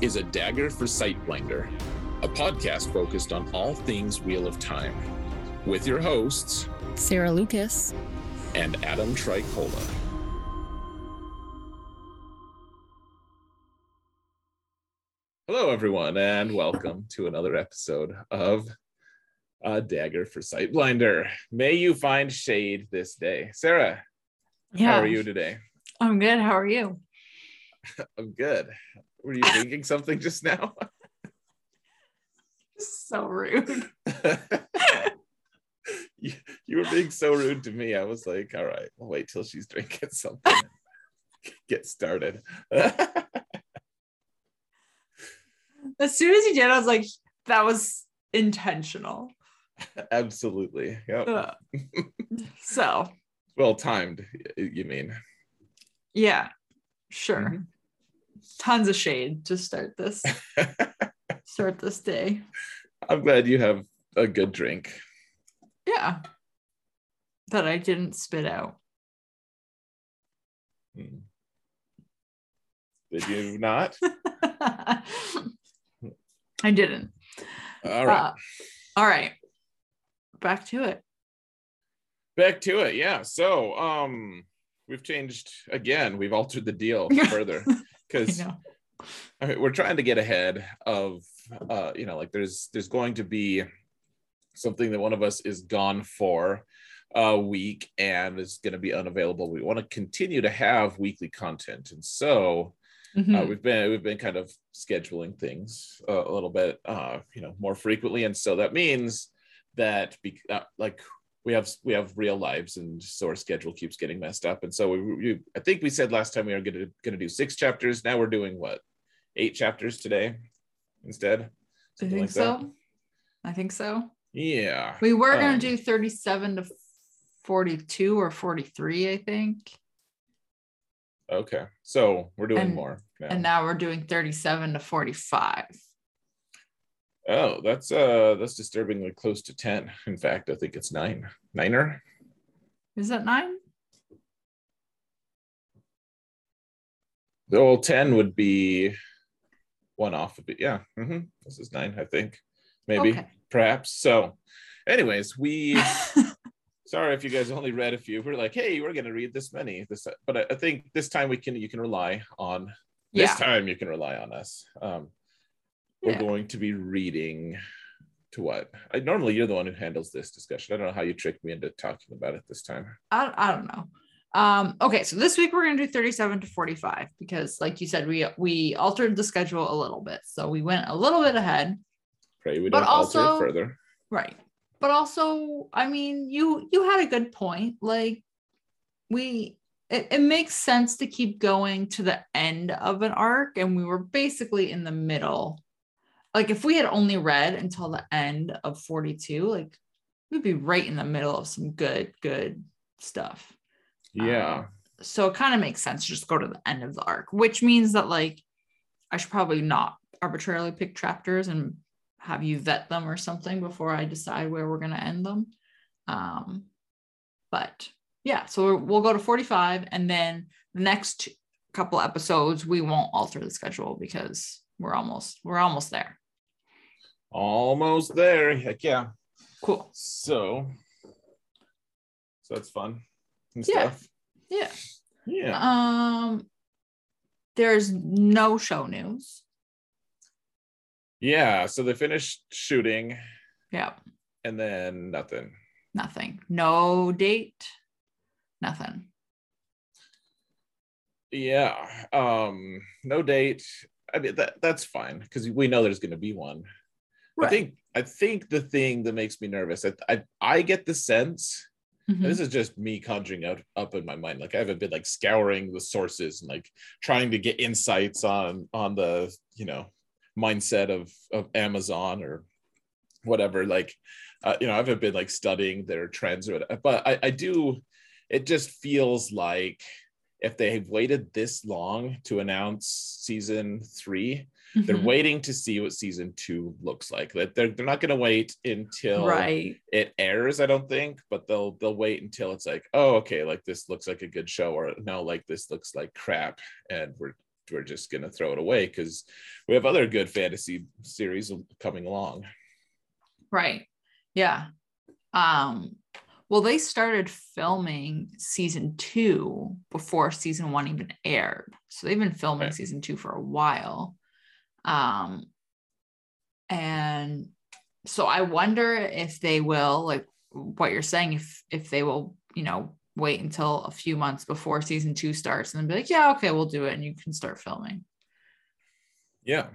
is a dagger for Sightblinder, a podcast focused on all things Wheel of Time, with your hosts Sarah Lucas. and Adam Tricola. Hello, everyone, and welcome to another episode of A Dagger for Sightblinder. May you find shade this day. Sarah, Yeah. how are you today? I'm good. How are you? I'm good. Were you drinking something just now? So rude. you, you were being so rude to me. I was like, all right, I'll wait till she's drinking something. Get started. As soon as you did, I was like, that was intentional. Absolutely. Yep. Ugh. so, Well timed, you mean. yeah, sure. Mhm. Tons of shade to start this start this day. I'm glad you have a good drink. Yeah. That I didn't spit out. Hmm. Did you not? I didn't. All right. Uh, all right. Back to it. Back to it. Yeah. So, um, we've changed again. We've altered the deal further because. I mean, we're trying to get ahead of uh you know like there's there's going to be something that one of us is gone for a week and is going to be unavailable we want to continue to have weekly content and so uh, Mhm. we've been we've been kind of scheduling things uh, a little bit uh you know more frequently and so that means that be, uh, like we have we have real lives and so our schedule keeps getting messed up and so we, we i think we said last time we were going to going to do six chapters now we're doing what eight chapters today instead I think like that. so. I think so. yeah We were going Um, to do 37 to 42 or 43, I think. okay so we're doing And- more now. And now we're doing 37 to 45. Oh that's uh that's disturbingly close to 10 in fact i think it's nine niner Is that nine? The old 10 would be one off of it. Yeah. hmm This is nine, I think. Maybe, Okay. perhaps. So, anyways, we sorry if you guys only read a few. We're like, hey, we're gonna read this many. This but I, I think this time we can you can rely on this yeah. time you can rely on us. Um we're Yeah. going to be reading to what? I normally you're the one who handles this discussion. I don't know how you tricked me into talking about it this time. I, I don't know. Um, okay, so this week we're gonna do 37 to 45 because like you said, we we altered the schedule a little bit. So we went a little bit ahead. Pray we don't alter it further. Right. But also, I mean, you you had a good point. Like we it, it makes sense to keep going to the end of an arc, and we were basically in the middle. Like if we had only read until the end of 42, like we'd be right in the middle of some good, good stuff. Yeah. Um, so it kind of makes sense to just go to the end of the arc, which means that like I should probably not arbitrarily pick chapters and have you vet them or something before I decide where we're going to end them. Um, but yeah, so we'll go to 45 and then the next couple episodes we won't alter the schedule because we're almost we're almost there. Almost there. Heck yeah. Cool. So, so that's fun and Yeah. stuff. Yeah. Yeah. Um there's no show news. Yeah. So they finished shooting Yeah. and then nothing. Nothing. No date. Nothing. Yeah. Um, no date. I mean that that's fine because we know there's gonna be one. I think I think the thing that makes me nervous, I I, I get the sense Mhm. this is just me conjuring out up in my mind like i haven't been like scouring the sources and like trying to get insights on on the you know mindset of of Amazon or whatever. Like, uh, you know, I haven't been like studying their trends or whatever, but I, I do. It just feels like if they have waited this long to announce season three, they're Mhm. waiting to see what season two looks like. That they're they're not going to wait until right. it airs. I don't think, but they'll they'll wait until it's like, oh, okay, like this looks like a good show, or no, like this looks like crap, and we're we're just gonna throw it away because we have other good fantasy series coming along. Right. Yeah. Um well they started filming season 2 before season 1 even aired. So they've been filming Okay. season 2 for a while. Um and so I wonder if they will like what you're saying if if they will, you know, wait until a few months before season 2 starts and then be like, yeah, okay, we'll do it and you can start filming. Yeah,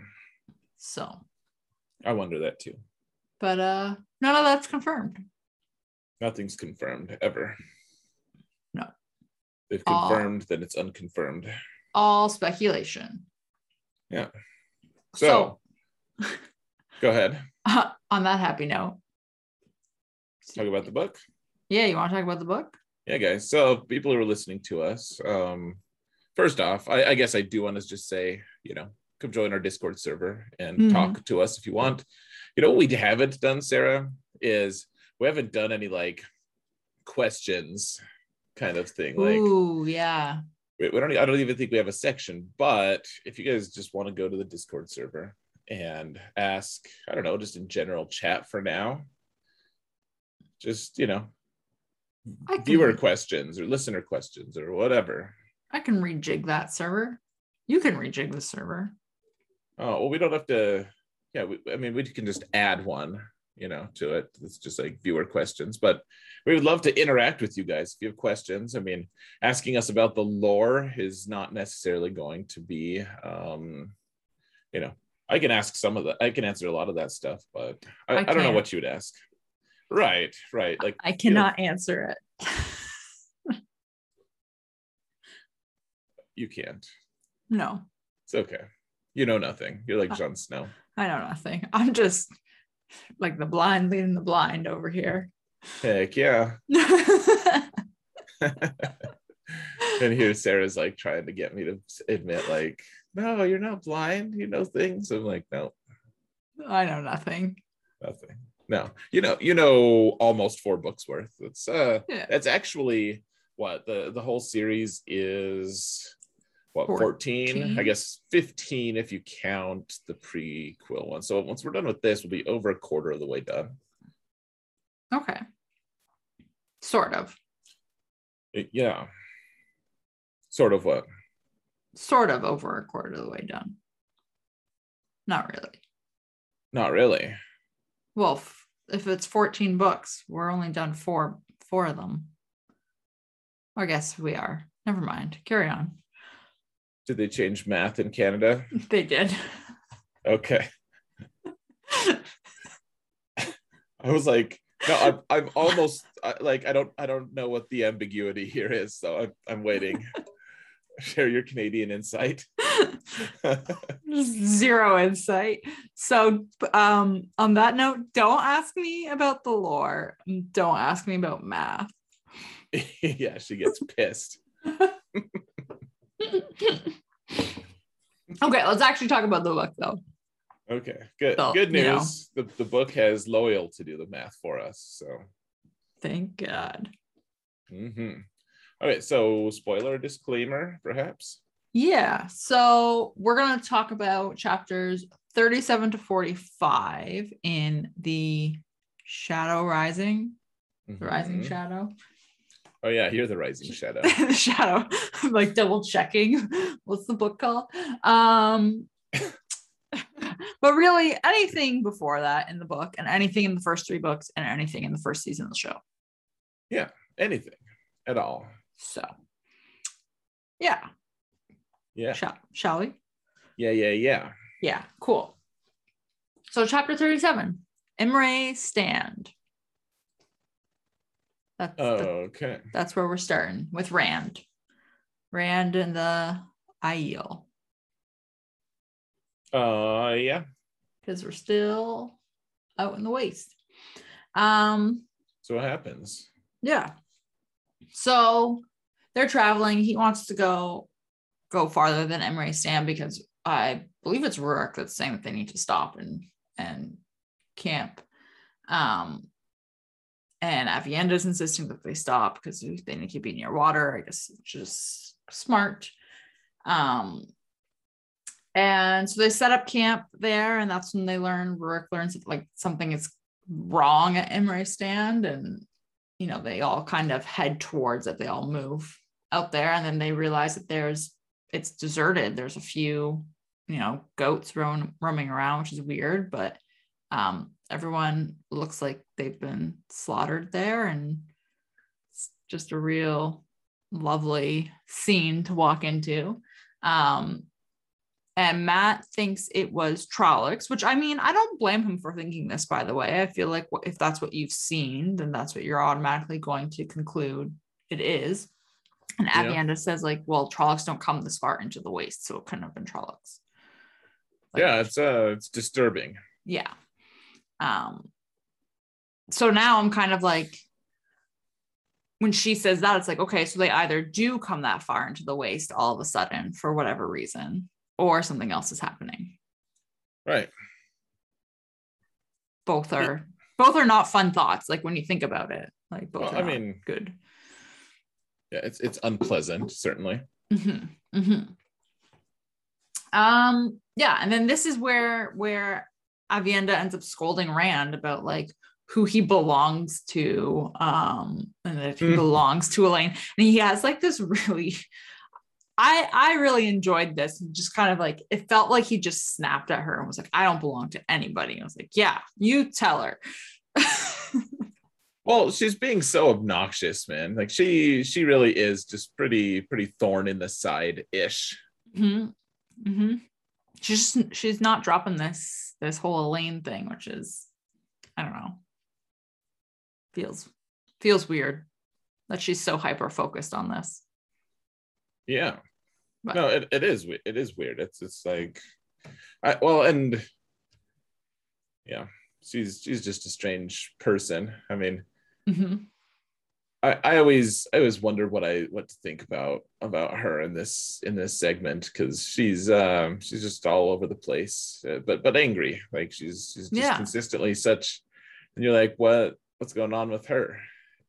So, I wonder that too. but uh none of that's confirmed. Nothing's confirmed ever. No. They've All- confirmed that it's unconfirmed. All speculation. Yeah. So, go ahead. Uh, on that happy note. Talk about the book. Yeah, you want to talk about the book? Yeah, guys. So people who are listening to us, um, first off, I, I guess I do want to just say, you know, come join our Discord server and Mhm. talk to us if you want. You know what we haven't done, Sarah, is we haven't done any like questions kind of thing. Like Ooh, yeah. We, don't i don't even think we have a section, but if you guys just want to go to the Discord server and ask, I don't know, just in general chat for now. Just, you know, I can, viewer questions or listener questions or whatever. I can rejig that server. You can rejig the server. Oh, well, we don't have to. Yeah, we, I mean, we can just add one, you know, to it. It's just like viewer questions, but we would love to interact with you guys if you have questions. I mean, asking us about the lore is not necessarily going to be, um, you know, I can ask some of the, I can answer a lot of that stuff, but I, I I, don't know what you would ask. Right, right. Like I cannot answer it. you can't. no, It's okay. You know nothing. You're like Uh, Jon Snow. I know nothing. I'm just like the blind leading the blind over here. Heck yeah. and here Sarah's like trying to get me to admit, like, no, you're not blind. You know things. I'm like, no, I know nothing. nothing. No, you know, you know, almost four books worth. It's uh, Yeah. that's actually what the the whole series is. What 14? 14? I guess 15 if you count the prequel one. So once we're done with this, we'll be over a quarter of the way done. Okay. Sort of. It- yeah. Sort of what? Sort of over a quarter of the way done. Not really. Not really. Well, f- if it's 14 books, we're only done four four of them. I guess we are. Never mind. Carry on. Did they change math in Canada? They did. Okay. I was like, no, I'm, I'm almost like, I don't, I don't know what the ambiguity here is. So I'm, I'm waiting. Share your Canadian insight. Zero insight. So, um, on that note, don't ask me about the lore. Don't ask me about math. yeah, she gets pissed. Okay, let's actually talk about the book though. Okay, good. So, good you know. news. The, the book has Loial to do the math for us. So, Thank God. Mm-hmm. all right. So, spoiler disclaimer, perhaps. Yeah. So we're going to talk about chapters 37 to 45 in the Shadow Rising, the Rising Mhm. Shadow. Oh, yeah, you're the Rising Shadow. the Shadow. I'm like double checking. What's the book called? Um, but really, anything before that in the book, and anything in the first three books, and anything in the first season of the show. Yeah, anything at all. So, yeah. Yeah. Shall, shall we? Yeah, yeah, yeah. Yeah, cool. So chapter 37, Imre Stand. That's the- Okay. that's where we're starting with Rand. Rand and the Aiel. Uh, yeah. because we're still out in the waste. Um, So what happens? yeah. So they're traveling. He wants to go go farther than Imre Stand because I believe it's Rhuarc that's saying that they need to stop and and camp. Um and Aviendha's insisting that they stop because they need to be near water. I guess just smart. Um and so they set up camp there, and that's when they learn Rhuarc learns that like something is wrong at Imre Stand, and you know they all kind of head towards it. They all move out there, and then they realize that there's it's deserted. There's a few, you know, goats roam, roaming around, which is weird, but um, everyone looks like they've been slaughtered there, and it's just a real lovely scene to walk into. Um, and Mat thinks it was Trollocs, which I mean, I don't blame him for thinking this, by the way. I feel like if that's what you've seen, then that's what you're automatically going to conclude it is. And Yeah. Aviendha says, like, well, Trollocs don't come this far into the waste, so it couldn't have been Trollocs. Like, yeah, it's uh, it's disturbing. yeah. Um, so now I'm kind of like, when she says that, it's like, okay, so they either do come that far into the waste all of a sudden for whatever reason, or something else is happening. Right. Both are both are not fun thoughts, like when you think about it. Like both Well, are I mean- good. Yeah, it's it's unpleasant, certainly. Mhm, mhm. Um, yeah, and then this is where where Aviendha ends up scolding Rand about like who he belongs to, um, and that he Mhm. belongs to Elayne. And he has like this really I I really enjoyed this and just kind of like it felt like he just snapped at her and was like, I don't belong to anybody. And I was like, Yeah, you tell her. Well, she's being so obnoxious, man. Like she she really is just pretty pretty thorn in the side ish. hmm hmm She's just she's not dropping this this whole Elayne thing, which is I don't know. Feels feels weird that she's so hyper focused on this. Yeah. But- No, it, it is it is weird. It's it's like I well and yeah, she's she's just a strange person. I mean, Mhm. I, I always I always wonder what I what to think about about her in this in this segment because she's um she's just all over the place uh, but but angry like she's she's just Yeah. consistently such and you're like what what's going on with her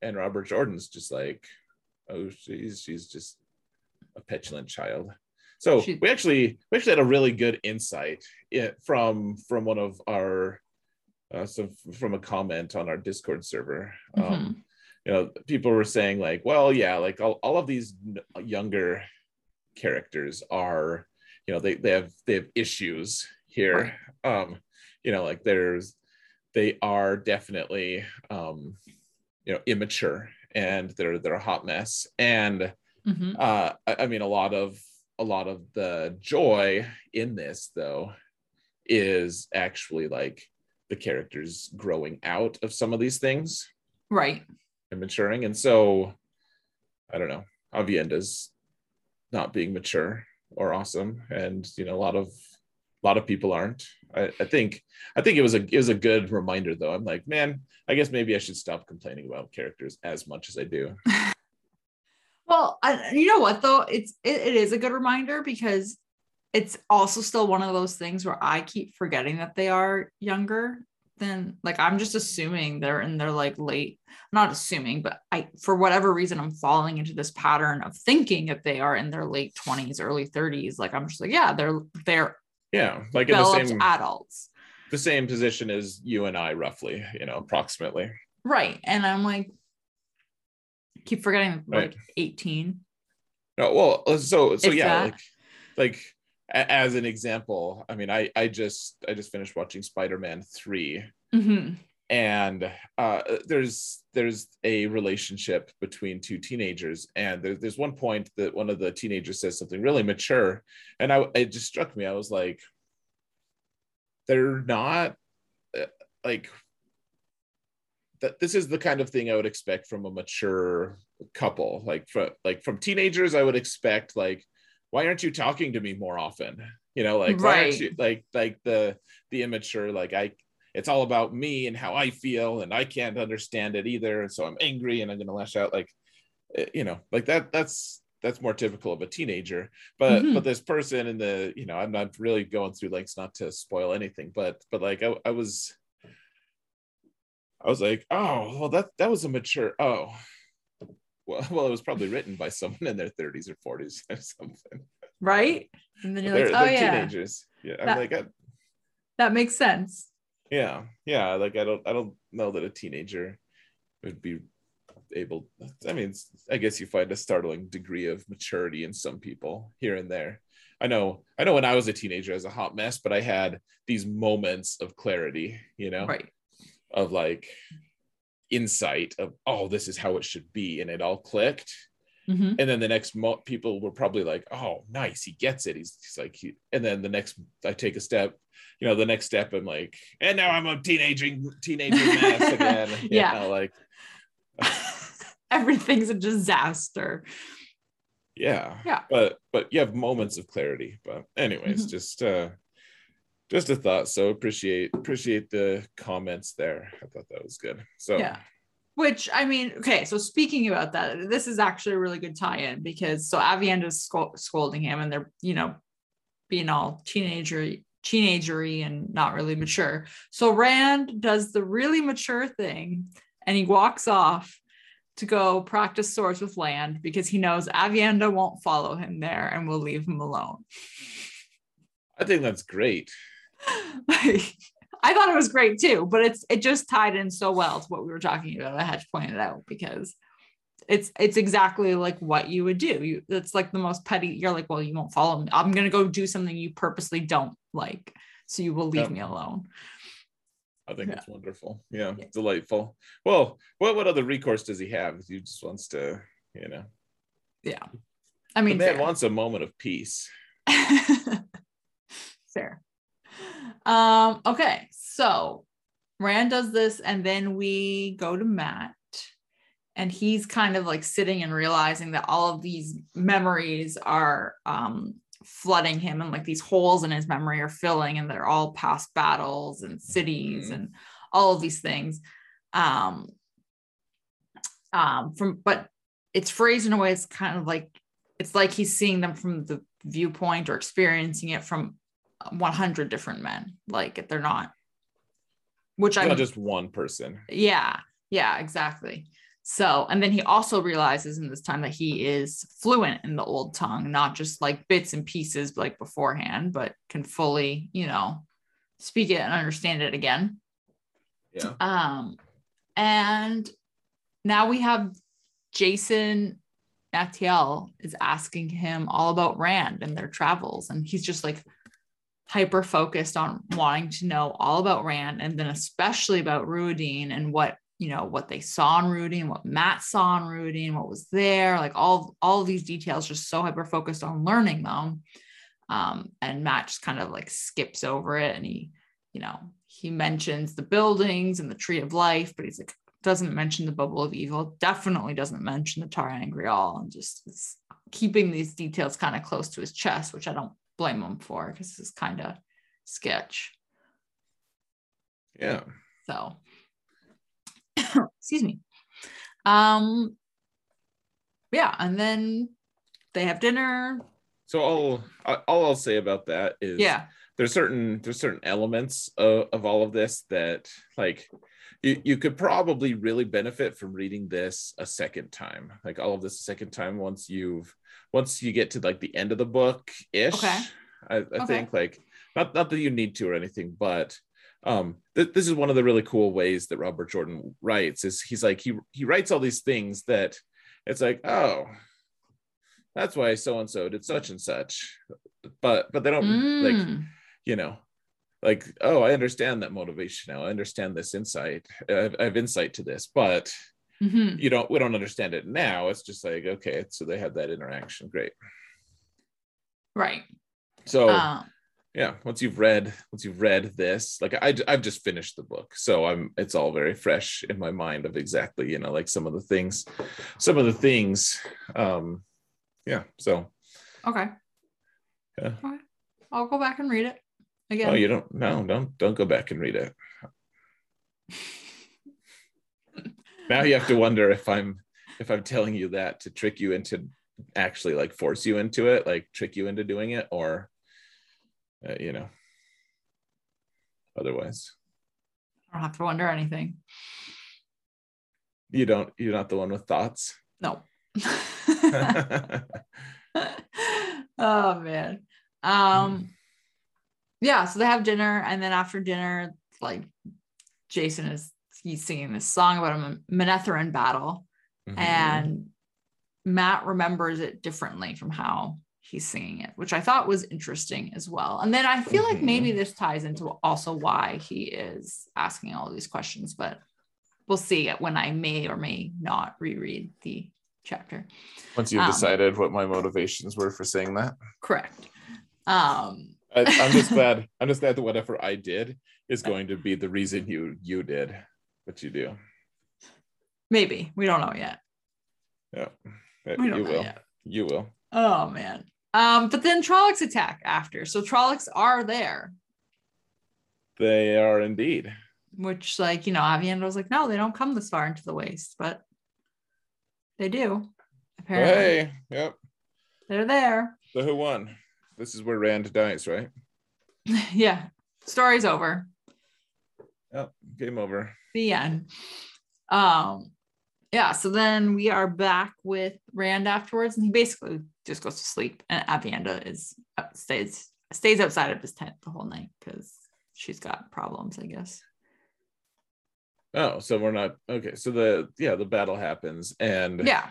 and Robert Jordan's just like oh she's she's just a petulant child so She- we actually we actually had a really good insight from from one of our uh, so from a comment on our Discord server um, Mhm. You know people were saying like well yeah like all, all of these younger characters are you know they, they have they have issues here um you know like there's they are definitely um you know immature and they're they're a hot mess and Mhm. uh I, I mean a lot of a lot of the joy in this though is actually like the characters growing out of some of these things Right. And maturing. And so I don't know, Aviendha's not being mature or awesome. And you know, a lot of a lot of people aren't. I, I think I think it was a it was a good reminder though. I'm like, man, I guess maybe I should stop complaining about characters as much as I do. Well, I, you know what though? It's it, it is a good reminder because it's also still one of those things where I keep forgetting that they are younger than like I'm just assuming they're in their like late not assuming but I for whatever reason I'm falling into this pattern of thinking that they are in their late 20s early 30s like I'm just like yeah they're they're Yeah, like in the same adults the same position as you and I, roughly, you know, approximately. right and I'm like keep forgetting like Right. 18 No, well, uh, so so If yeah, that. like like as an example, I mean, I I just I just finished watching Spider-Man three, Mhm. and uh, there's there's a relationship between two teenagers, and there, there's one point that one of the teenagers says something really mature, and I it just struck me. I was like, they're not uh, like that. This is the kind of thing I would expect from a mature couple. Like from like from teenagers, I would expect like, why aren't you talking to me more often? you know like why aren't Right. you like like the the immature like i it's all about me and how i feel and i can't understand it either and so i'm angry and i'm going to lash out like eh, you know like that that's that's more typical of a teenager but Mhm. but this person in the you know i'm not really going through links not to spoil anything but but like i, I was i was like oh well that that was a mature oh well, well it was probably written by someone in their 30s or 40s or something. Right? And then you're like oh yeah. teenagers. Yeah i'm That- like I, that makes sense. Yeah yeah like i don't i don't know that a teenager would be able i mean i guess you find a startling degree of maturity in some people here and there. I know i know when i was a teenager I was a hot mess but i had these moments of clarity you know? Right. Of like insight of oh this is how it should be and it all clicked Mhm. and then the next mo- people were probably like oh nice he gets it he's, he's like he, and then the next i take a step you know the next step i'm like and now i'm a teenager teenager mess again Yeah. know, like everything's a disaster yeah Yeah. but but you have moments of clarity but anyways Mhm. just uh just a thought so appreciate appreciate the comments there i thought that was good so Yeah. Which I mean, okay. So speaking about that, this is actually a really good tie-in because so Aviendha's scold, scolding him, and they're you know being all teenager teenagery and not really mature. So Rand does the really mature thing, and he walks off to go practice swords with Lan because he knows Aviendha won't follow him there and will leave him alone. i think that's great Like, I thought it was great too, but it's it just tied in so well to what we were talking about. I had to point it out because it's it's exactly like what you would do. You it's like the most petty. You're like, well, you won't follow me. I'm gonna go do something you purposely don't like, so you will leave Yep. me alone. I think Yeah. it's wonderful. Yeah, Yeah. delightful. Well, what what other recourse does he have? He just wants to, you know, Yeah, I mean, the man fair. wants a moment of peace. fair. Um. Okay, so Rand does this, and then we go to Mat, and he's kind of like sitting and realizing that all of these memories are um flooding him and like these holes in his memory are filling and they're all past battles and cities Mhm. and all of these things um um from but it's phrased in a way it's kind of like it's like he's seeing them from the viewpoint or experiencing it from 100 different men like if they're not which i'm just one person. yeah yeah exactly so and then he also realizes in this time that he is fluent in the old tongue not just like bits and pieces like beforehand but can fully you know speak it and understand it again Yeah. um and now we have Jasin Natael is asking him all about rand and their travels and he's just like hyper focused on wanting to know all about rand and then especially about Rhuidean and what you know what they saw in Rhuidean what Mat saw in Rhuidean what was there like all all these details just so hyper focused on learning them. Um and Mat just kind of like skips over it and he you know he mentions the buildings and the tree of life but he's like doesn't mention the bubble of evil definitely doesn't mention the ter'angreal and just keeping these details kind of close to his chest which i don't blame them for because this is kind of sketch. Yeah. so excuse me. Um yeah and then they have dinner. So all all I'll say about that is yeah. there's certain there's certain elements of, of all of this that like you, you could probably really benefit from reading this a second time like all of this a second time once you've once you get to like the end of the book ish Okay. i, I Okay. think like not not that you need to or anything but um th- this is one of the really cool ways that robert jordan writes is he's like he he writes all these things that it's like oh that's why so and so did such and such but but they don't like Mm. you know like oh i understand that motivation now. I understand this insight. I have, I have insight to this but Mhm. you don't we don't understand it now. It's just like okay so they had that interaction. Great. Right. So um, yeah once you've read once you've read this like I, i've just finished the book. So i'm it's all very fresh in my mind of exactly you know like some of the things some of the things um yeah so. Okay. Yeah. okay. I'll go back and read it again. Oh, you don't no, don't don't go back and read it. now you have to wonder if I'm if I'm telling you that to trick you into actually like force you into it, like trick you into doing it, or uh, you know, otherwise. I don't have to wonder anything. You don't. You're not the one with thoughts. No. oh man. Um yeah, so they have dinner and then after dinner, like Jasin is he's singing this song about a Manetheren battle. Mhm. And Mat remembers it differently from how he's singing it, which I thought was interesting as well. And then I feel like maybe this ties into also why he is asking all these questions, but we'll see it when I may or may not reread the chapter. once you've um, decided what my motivations were for saying that, Correct. Um, I, I'm just glad. I'm just glad that whatever I did is going to be the reason you you did what you do. maybe we don't know yet. Yeah, We don't you know will. yet. You will. Oh man. Um, but then Trollocs attack after. So Trollocs are there, They are indeed. which like, you know, Aviendha was like, no, they don't come this far into the waste, but they do. Apparently. Hey, yep. They're there. So who won? This is where Rand dies, right? yeah. Story's over. Yep. Game over. The end. Um, yeah, so then we are back with Rand afterwards, and he basically just goes to sleep, and Aviendha is uh, stays stays outside of his tent the whole night because she's got problems, I guess. Oh, so we're not okay. So the yeah, the battle happens, and Yeah,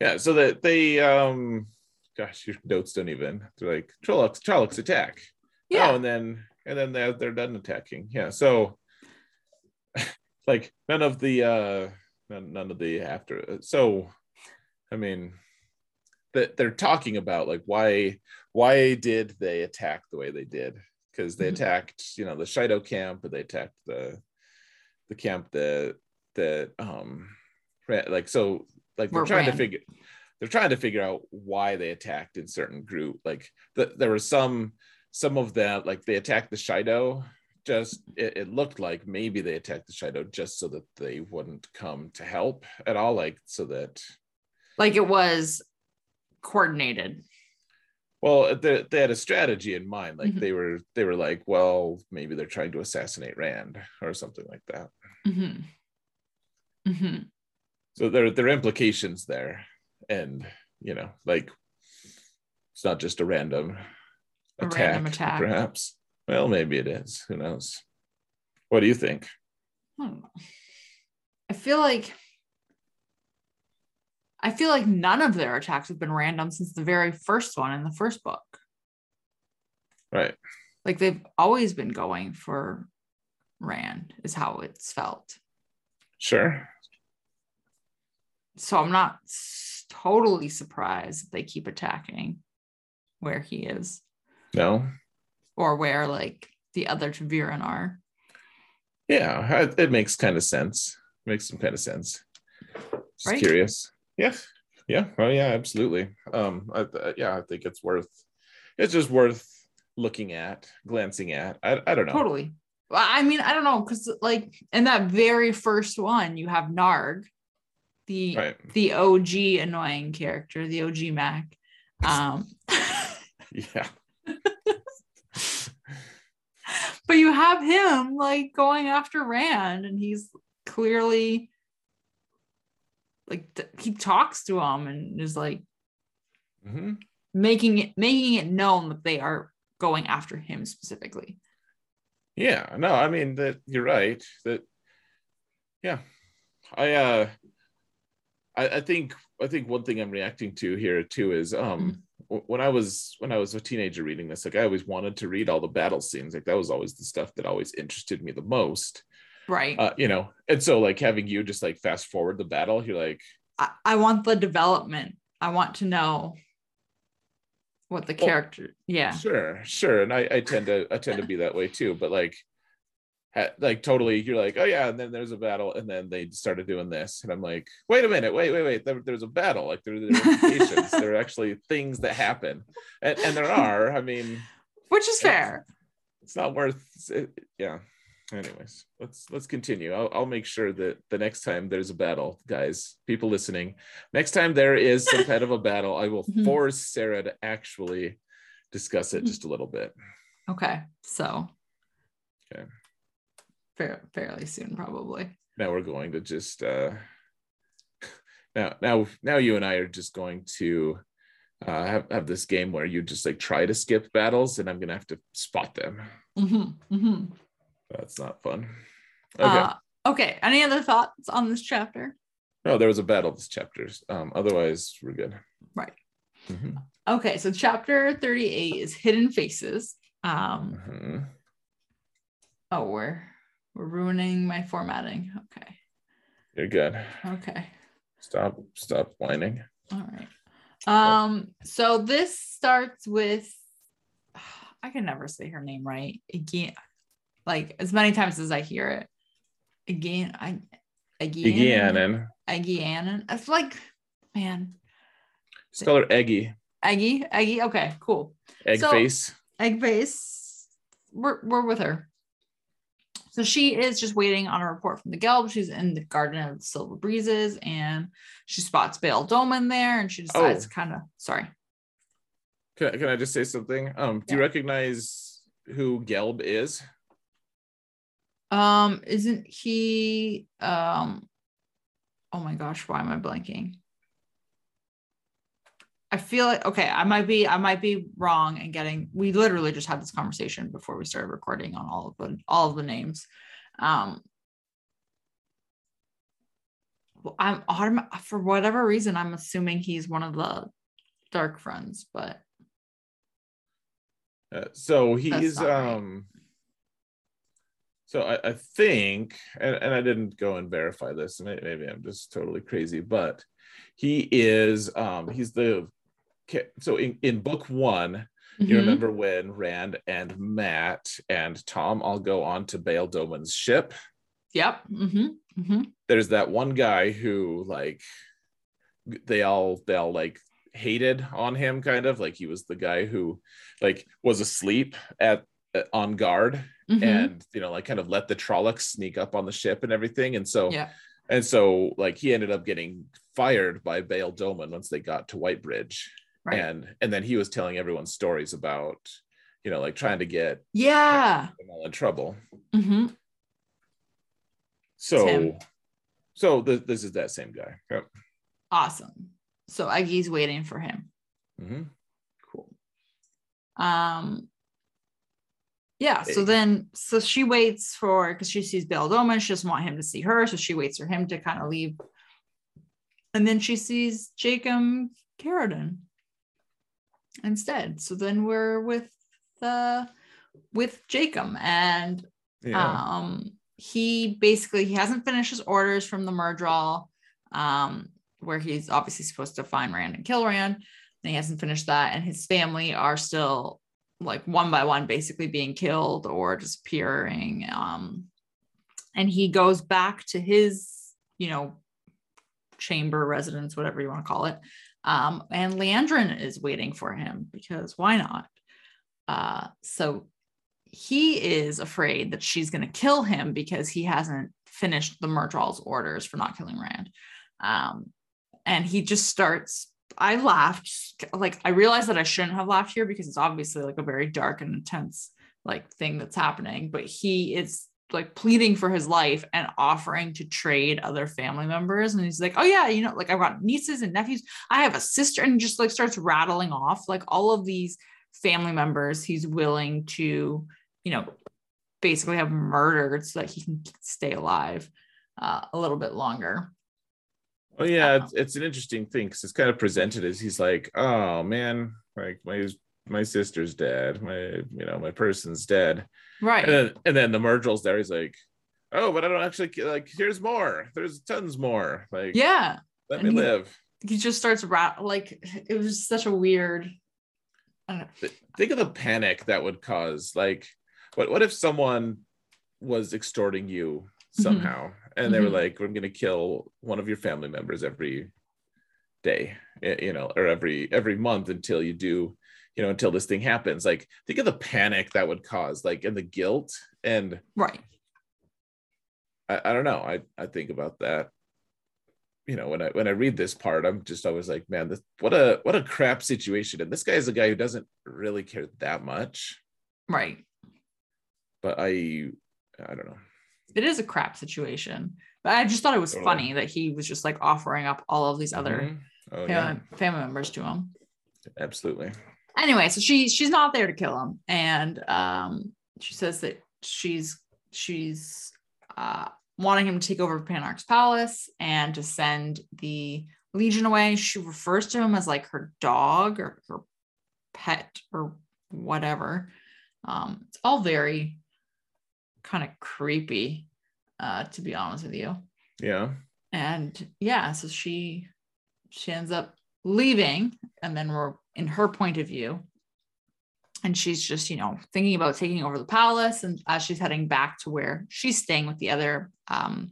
yeah, so that they um, gosh, your notes don't even. They're like Trollocs, Trollocs attack. yeah, Oh, and then and then they're they're done attacking. Yeah. So like none of the uh none, none of the after so I mean that they're talking about like why why did they attack the way they did? Because they Mhm. attacked, you know, the Shaido camp, but they attacked the the camp that that um like so like they're trying to figure they're trying to figure out why they attacked in certain group like the, there were some some of that like they attacked the Shaido just it, it looked like maybe they attacked the Shaido just so that they wouldn't come to help at all like so that like it was coordinated. well they, they had a strategy in mind like Mhm. they were they were like well maybe they're trying to assassinate Rand or something like that hmm hmm so there there are implications there and you know like it's not just a random A attack, random attack. perhaps well maybe it is who knows what do you think I. I feel like I feel like none of their attacks have been random since the very first one in the first book. right Like they've always been going for Rand, is how it's felt. sure So I'm not totally surprised they keep attacking where he is. No. Or where like the other ta'veren are. yeah it makes kind of sense. Makes some kind of sense. Just Right? curious. Yeah. Yeah. Oh yeah absolutely. Um I, I- yeah i think it's worth it's just worth looking at glancing at. I, I don't know. Totally. Well, I mean, I don't know, because like in that very first one, you have Narg, the right the OG annoying character, the OG Mac. Um, yeah but you have him like going after Rand, and he's clearly like th- he talks to him and is like hmm making it making it known that they are going after him specifically. Yeah, no, I mean that you're right. That yeah. I uh I, I think I think one thing I'm reacting to here too is um w- when I was when I was a teenager reading this, like I always wanted to read all the battle scenes. Like that was always the stuff that always interested me the most. Right. Uh, you know, and so like having you just like fast forward the battle, you're like, I, I want the development. I want to know what the Well, character. Yeah. sure, sure. And I, I tend to I tend to be that way too. But like like totally you're like, oh yeah, and then there's a battle, and then they started doing this. And I'm like, wait a minute, wait, wait, wait. There, there's a battle. Like there, there are implications. there are actually things that happen. And, and there are. I mean, which is fair. It's not worth. It, yeah. Anyways, let's let's continue. I'll, I'll make sure that the next time there's a battle, guys, people listening, next time there is some kind of a battle, I will Mhm. force Sarah to actually discuss it just a little bit. Okay, so Okay. Fair, fairly soon, probably. Now we're going to just uh now now now you and I are just going to uh have, have this game where you just like try to skip battles and I'm gonna have to spot them. hmm hmm That's not fun. Okay. Uh, okay. Any other thoughts on this chapter? no, there was a battle this chapters. Um, otherwise we're good. Right. Mhm, Okay, so chapter 38 is Hidden Faces. Um, mhm. oh, we're we're ruining my formatting. Okay. You're good. Okay. Stop, stop whining. All right. Um, so this starts with I can never say her name right. Again, like as many times as I hear it. Again, I again. Eggy Aggie It's like, man, call her Eggy. Aggie, Aggie. Okay, cool. Egg So- face. Egg face. We're we're with her. So she is just waiting on a report from the Gelb. She's in the Garden of the Silver Breezes and she spots Bayle Domon there and she decides Oh. to kind of sorry. Can, I- can I just say something? Um, do you recognize who Gelb is? Um, isn't he um oh my gosh, why am I blanking? I feel like okay, I might be I might be wrong and getting we literally just had this conversation before we started recording on all of the all of the names. Um I'm autom- for whatever reason I'm assuming he's one of the dark friends, but Uh, so he's not right. um so I, I think and, and I didn't go and verify this maybe I'm just totally crazy but he is um he's the ca- so in, in book one you Mhm. remember when Rand and Mat and Tom all go on to Bayle Domon's ship Yep. hmm hmm there's that one guy who like they all they all like hated on him kind of like he was the guy who like was asleep at uh, on guard Mm-hmm. and you know like kind of let the Trollocs sneak up on the ship and everything and so yeah. and so like he ended up getting fired by Bayle Domon once they got to Whitebridge Right. and and then he was telling everyone stories about you know like trying to get yeah. them all in trouble mm-hmm. so so th- this is that same guy yep. Awesome. So Aggie's waiting for him. Mhm. Cool. Um yeah, so then so she waits for because she sees Bayle Domon, she doesn't want him to see her, so she waits for him to kind of leave. And then she sees Jaichim Carridin instead. So then we're with uh with Jaichim and yeah um, he basically he hasn't finished his orders from the Myrddraal, um, where he's obviously supposed to find Rand and kill Rand. And he hasn't finished that, and his family are still like one by one, basically being killed or disappearing. Um, and he goes back to his, you know, chamber residence, whatever you want to call it. Um, and Liandrin is waiting for him because why not? Uh, so he is afraid that she's going to kill him because he hasn't finished the Myrddraal's orders for not killing Rand. Um, and he just starts. I laughed. Like I realized that I shouldn't have laughed here because it's obviously like a very dark and intense like thing that's happening. But he is like pleading for his life and offering to trade other family members. And he's like, "Oh yeah, you know, like I've got nieces and nephews. I have a sister," and just like starts rattling off like all of these family members he's willing to you know basically have murdered so that he can stay alive uh, a little bit longer Oh yeah, it's, it's an interesting thing because it's kind of presented as he's like, oh man, like my my sister's dead, my you know my person's dead, right and then and then the Myrddraal's there. He's like, oh, but I don't actually like. Here's more. There's tons more. Like, yeah let and me he- live. he just starts rat like it was such a weird I don't know. Th- Think of the panic that would cause. Like, what what if someone was extorting you somehow, and they were Mhm. like, "I'm going to kill one of your family members every day, y- you know, or every every month until you do, you know until this thing happens. Like think of the panic that would cause like and the guilt. And right. I, I don't know. I I think about that. You know when I when I read this part I'm just always like man this what a what a crap situation. And this guy is a guy who doesn't really care that much. Right. But I I don't know. It is a crap situation. But I just thought it was Totally. funny that he was just like offering up all of these other Mhm. oh family, yeah. family members to him. Absolutely anyway, so she she's not there to kill him, and um, she says that she's she's uh, wanting him to take over Panarch's palace and to send the Legion away. She refers to him as like her dog or her pet or whatever. Um, it's all very kind of creepy, uh, to be honest with you yeah and yeah so she she ends up leaving and then we're in her point of view and she's just you know thinking about taking over the palace and as she's heading back to where she's staying with the other um,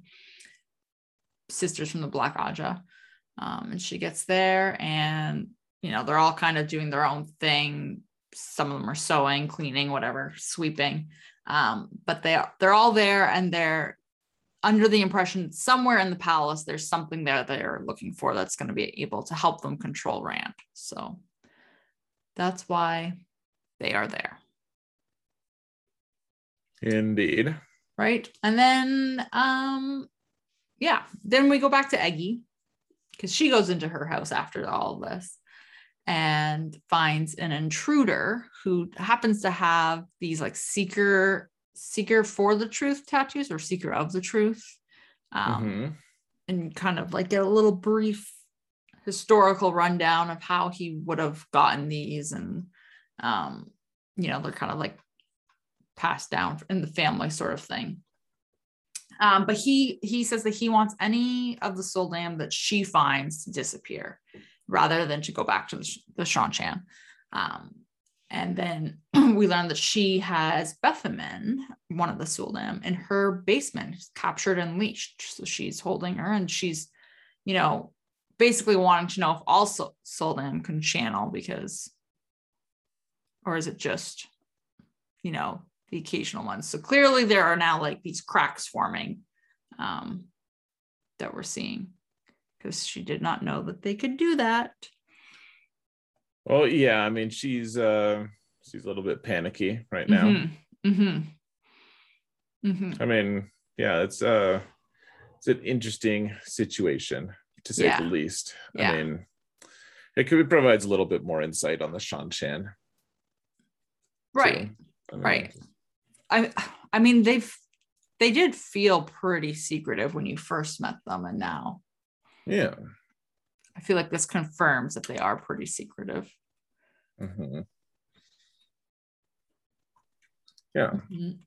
sisters from the black Ajah um, and she gets there and you know they're all kind of doing their own thing. Some of them are sewing cleaning whatever sweeping. Um, but they are they're all there and they're under the impression somewhere in the palace there's something there they're looking for that's going to be able to help them control Rand. So that's why they are there, indeed right? And then um yeah, then we go back to Eggy because she goes into her house after all of this and finds an intruder who happens to have these like seeker seeker for the truth tattoos or seeker of the truth um, Mhm. and kind of like get a little brief historical rundown of how he would have gotten these and um you know they're kind of like passed down in the family sort of thing um but he he says that he wants any of the sul'dam that she finds to disappear rather than to go back to the, the Seanchan. um and then we learned that she has Bethamin, one of the sul'dam, in her basement, captured and leashed. So she's holding her and she's, you know, basically wanting to know if all Sol- can channel because, or is it just, you know, the occasional ones? So clearly there are now like these cracks forming um, that we're seeing because she did not know that they could do that. Well yeah I mean she's uh she's a little bit panicky right now Mm-hmm. Mm-hmm. Mm-hmm. I mean, yeah, it's uh it's an interesting situation to say Yeah. the least. Yeah. I mean, it could be provides a little bit more insight on the Seanchan. Right. I mean, Right. I I mean they've they did feel pretty secretive when you first met them and now Yeah. I feel like this confirms that they are pretty secretive. Mhm. Yeah. Mhm.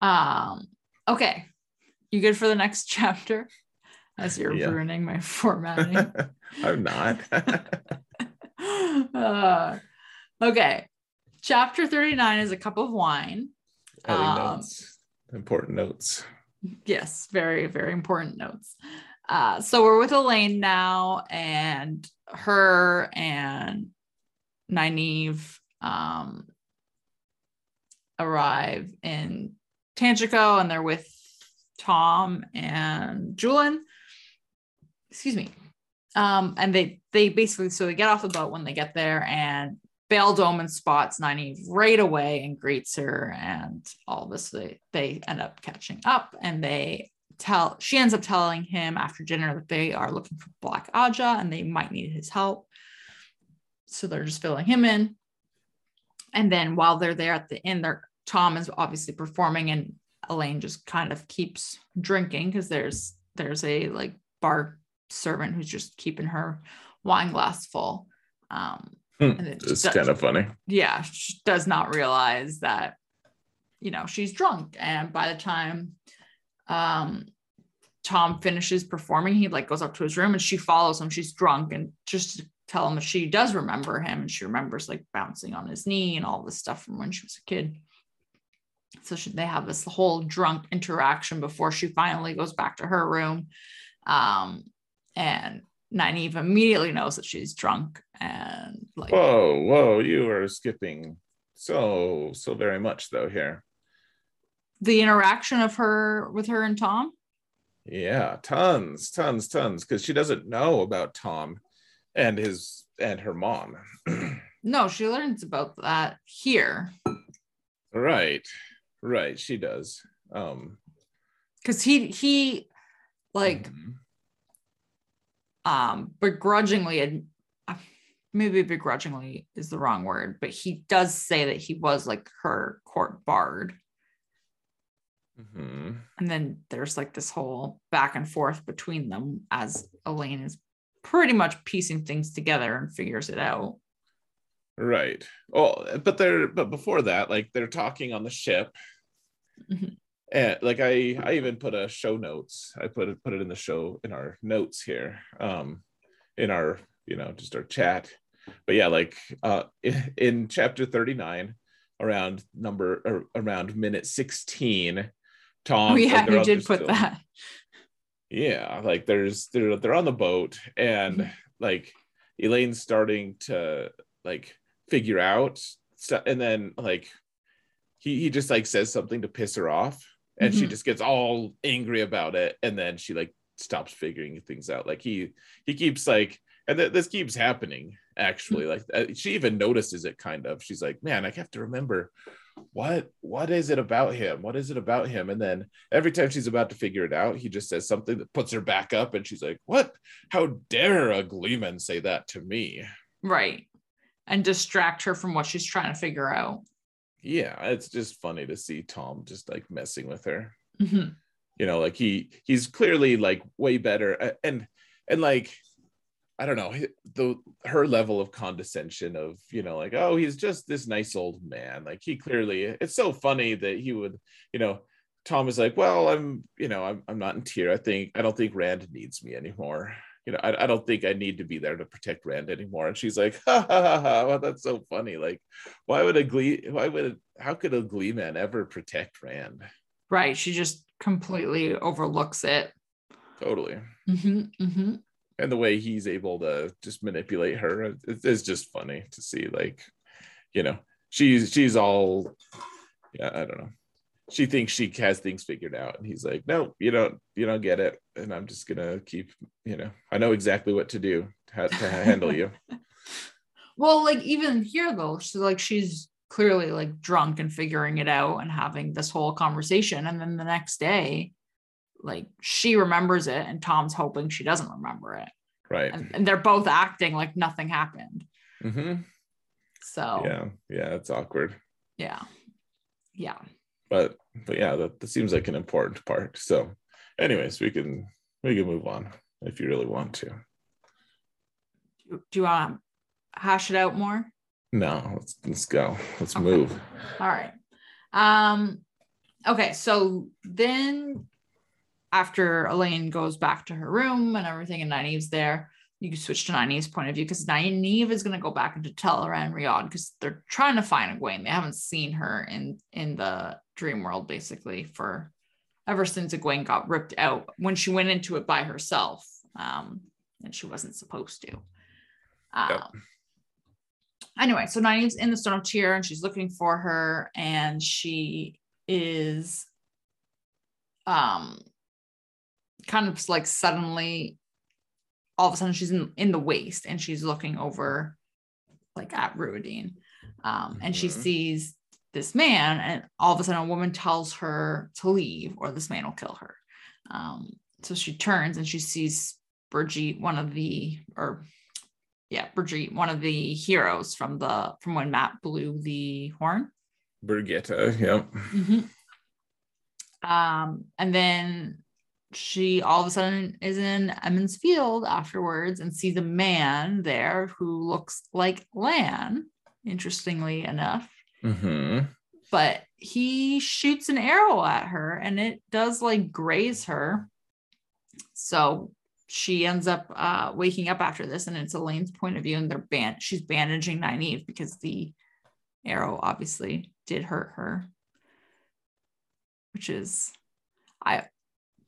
Um okay. You good for the next chapter? As you're Yeah. ruining my formatting. I'm not. Uh, okay. Chapter 39 is a cup of wine. Um, notes. Important notes. Yes, very, very important notes. Uh, so we're with Elayne now, and her and Nynaeve um, arrive in Tanchico, and they're with Tom and Juilin. Excuse me. Um, and they they basically so they get off the boat when they get there, and Bayle Domon spots Nynaeve right away and greets her, and all this they they end up catching up, and they tell she ends up telling him after dinner that they are looking for Black Ajah and they might need his help. So they're just filling him in. And then while they're there at the inn, they're Tom is obviously performing and Elayne just kind of keeps drinking because there's there's a like bar servant who's just keeping her wine glass full. Um and It's kind of funny. yeah, she does not realize that, you know, she's drunk. And by the time um Tom finishes performing, he like goes up to his room and she follows him. She's drunk and just to tell him that she does remember him and she remembers like bouncing on his knee and all this stuff from when she was a kid. So she, they have this whole drunk interaction before she finally goes back to her room. Um, and Nynaeve immediately knows that she's drunk and Like, Whoa, whoa, you are skipping so so very much though here. The interaction of her with her and Tom. Yeah, tons, tons, tons, because she doesn't know about Tom and his and her mom. No, she learns about that here right, right, she does. Um, because he he like mhm. um begrudgingly ad- uh, maybe begrudgingly is the wrong word but he does say that he was like her court bard Mhm. and then there's like this whole back and forth between them as Elayne is pretty much piecing things together and figures it out Right. Oh, but they're but before that, like they're talking on the ship. Mhm. And like I I even put a show notes. I put it put it in the show in our notes here. Um in our, you know, just our chat. But yeah, like uh in, in chapter 39, around number or around minute 16, Tom oh yeah like, you did put still- that. Yeah like there's they're they're on the boat and Mhm. like Elayne's starting to like figure out stuff and then like he he just like says something to piss her off and she Mhm. just gets all angry about it and then she like stops figuring things out. Like he he keeps like and th- this keeps happening actually. Like uh, she even notices it kind of. She's like man i have to remember what what is it about him? What is it about him? And then every time she's about to figure it out he just says something that puts her back up and she's like what? How dare a gleeman say that to me? Right. And distract her from what she's trying to figure out. Yeah it's just funny to see tom just like messing with her. Mhm. you know like he he's clearly like way better and and like i don't know the her level of condescension of you know like oh he's just this nice old man. Like he clearly it's so funny that he would you know tom is like well i'm you know i'm, I'm not in Tear i think i don't think rand needs me anymore. You know I, I don't think i need to be there to protect rand anymore. And she's like ha ha ha, ha. Well, that's so funny. Like why would a glee why would how could a glee man ever protect rand? Right she just completely overlooks it. Totally. Hmm hmm and the way he's able to just manipulate her is just funny to see like you know she's she's all yeah i don't know she thinks she has things figured out and he's like no you don't you don't get it and i'm just gonna keep you know i know exactly what to do to, to handle you Well, like even here though, she's like she's clearly like drunk and figuring it out and having this whole conversation. And then the next day, like she remembers it and Tom's hoping she doesn't remember it. right And, and they're both acting like nothing happened. Mm-hmm. So yeah yeah it's awkward yeah. Yeah. but but yeah that, that seems like an important part so anyways we can we can move on if you really want to Do, you want to hash it out more? no let's let's go let's Okay. move All right. Um okay, so then after Elayne goes back to her room and everything and Nynaeve's there, you can switch to Nynaeve's point of view because Nynaeve is gonna go back into Tel'aran'rhiod because they're trying to find Egwene. They haven't seen her in in the dream world basically for ever since Egwene got ripped out when she went into it by herself. Um, and she wasn't supposed to. Um, Yep. Anyway, so Nynaeve's in the Stone of Tear and she's looking for her, and she is um kind of like suddenly all of a sudden she's in, in the Waste and she's looking over like at Rhuidean. Um, and she Mhm. sees this man, and all of a sudden a woman tells her to leave or this man will kill her. Um, so she turns and she sees Birgitte, one of the or yeah, Birgitte, one of the heroes from the from when Mat blew the horn. Brigitta, yep. Um, and then she all of a sudden is in Emond's Field afterwards and sees a man there who looks like Lan, interestingly enough. hmm But he shoots an arrow at her and it does like graze her. So she ends up uh, waking up after this, and it's Elayne's point of view, and they're ban- she's bandaging Nynaeve because the arrow obviously did hurt her, which is, I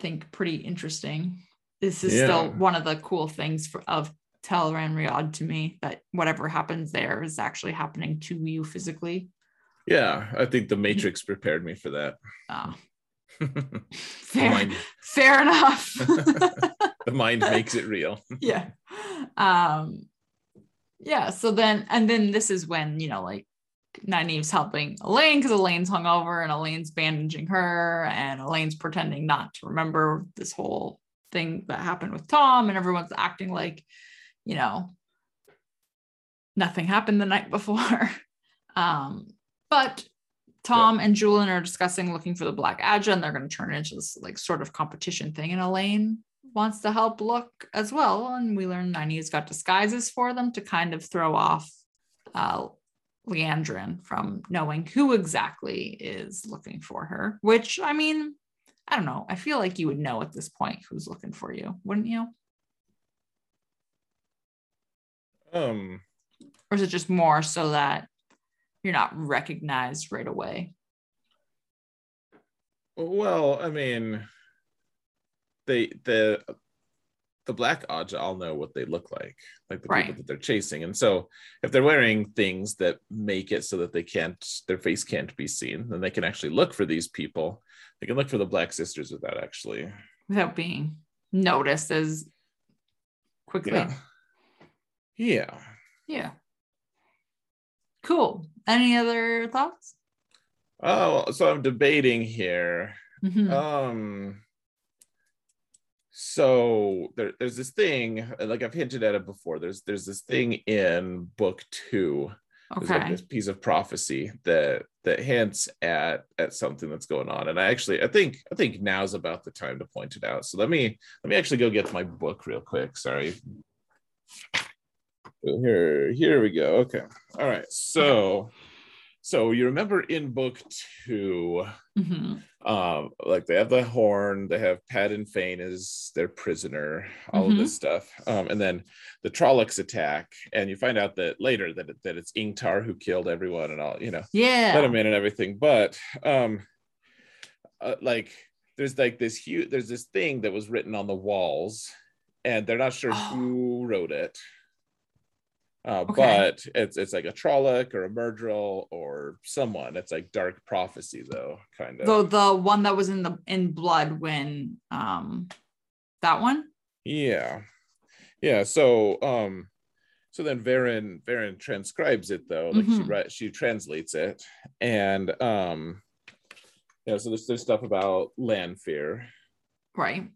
think, pretty interesting. This is still one of the cool things for, of Tel'aran'rhiod to me that whatever happens there is actually happening to you physically. Yeah, I think the Matrix prepared me for that. Oh, fair, mind, fair enough. the mind makes it real. yeah. Um, yeah. So then, and then this is when, you know, like Nynaeve's helping Elayne because Elayne's hungover and Elayne's bandaging her and Elayne's pretending not to remember this whole thing that happened with Tom and everyone's acting like, you know, nothing happened the night before. um, but Tom and Juilin are discussing looking for the Black Ajah and they're going to turn it into this like sort of competition thing. And Elayne wants to help look as well. And we learn Nynaeve's got disguises for them to kind of throw off uh, Liandrin from knowing who exactly is looking for her, which I mean, I don't know. I feel like you would know at this point who's looking for you, wouldn't you? Um, Or is it just more so that you're not recognized right away? well, I mean, they the the black Ajah all know what they look like, like the Right. people that they're chasing. And so if they're wearing things that make it so that they can't their face can't be seen, then they can actually look for these people. They can look for the black sisters without actually Without being noticed as quickly. Yeah. Yeah. Yeah. Cool. Any other thoughts? Oh, so I'm debating here. Mhm. Um so there, there's this thing, uh, like I've hinted at it before. There's there's this thing in book two There's like okay. this piece of prophecy that that hints at at something that's going on. And I actually I think I think now's about the time to point it out. So let me let me actually go get my book real quick. Sorry. Here here we go. Okay. All right. So so you remember in book two, Mhm. um, like they have the horn, they have Padan Fain as their prisoner, all of this stuff. Um, and then the Trollocs attack, and you find out that later that, it- that it's Ingtar who killed everyone and all, you know, Yeah. let him in and everything. But um, uh, like there's like this huge, there's this thing that was written on the walls, and they're not sure Oh. who wrote it. Uh, Okay. But it's it's like a Trolloc or a Myrddraal or someone. It's like dark prophecy though, kind of. the the one that was in the in blood when um that one Yeah. Yeah. So um so then Verin Verin transcribes it though. Like she Mhm. writes she translates it. And um yeah, so there's there's stuff about land fear. right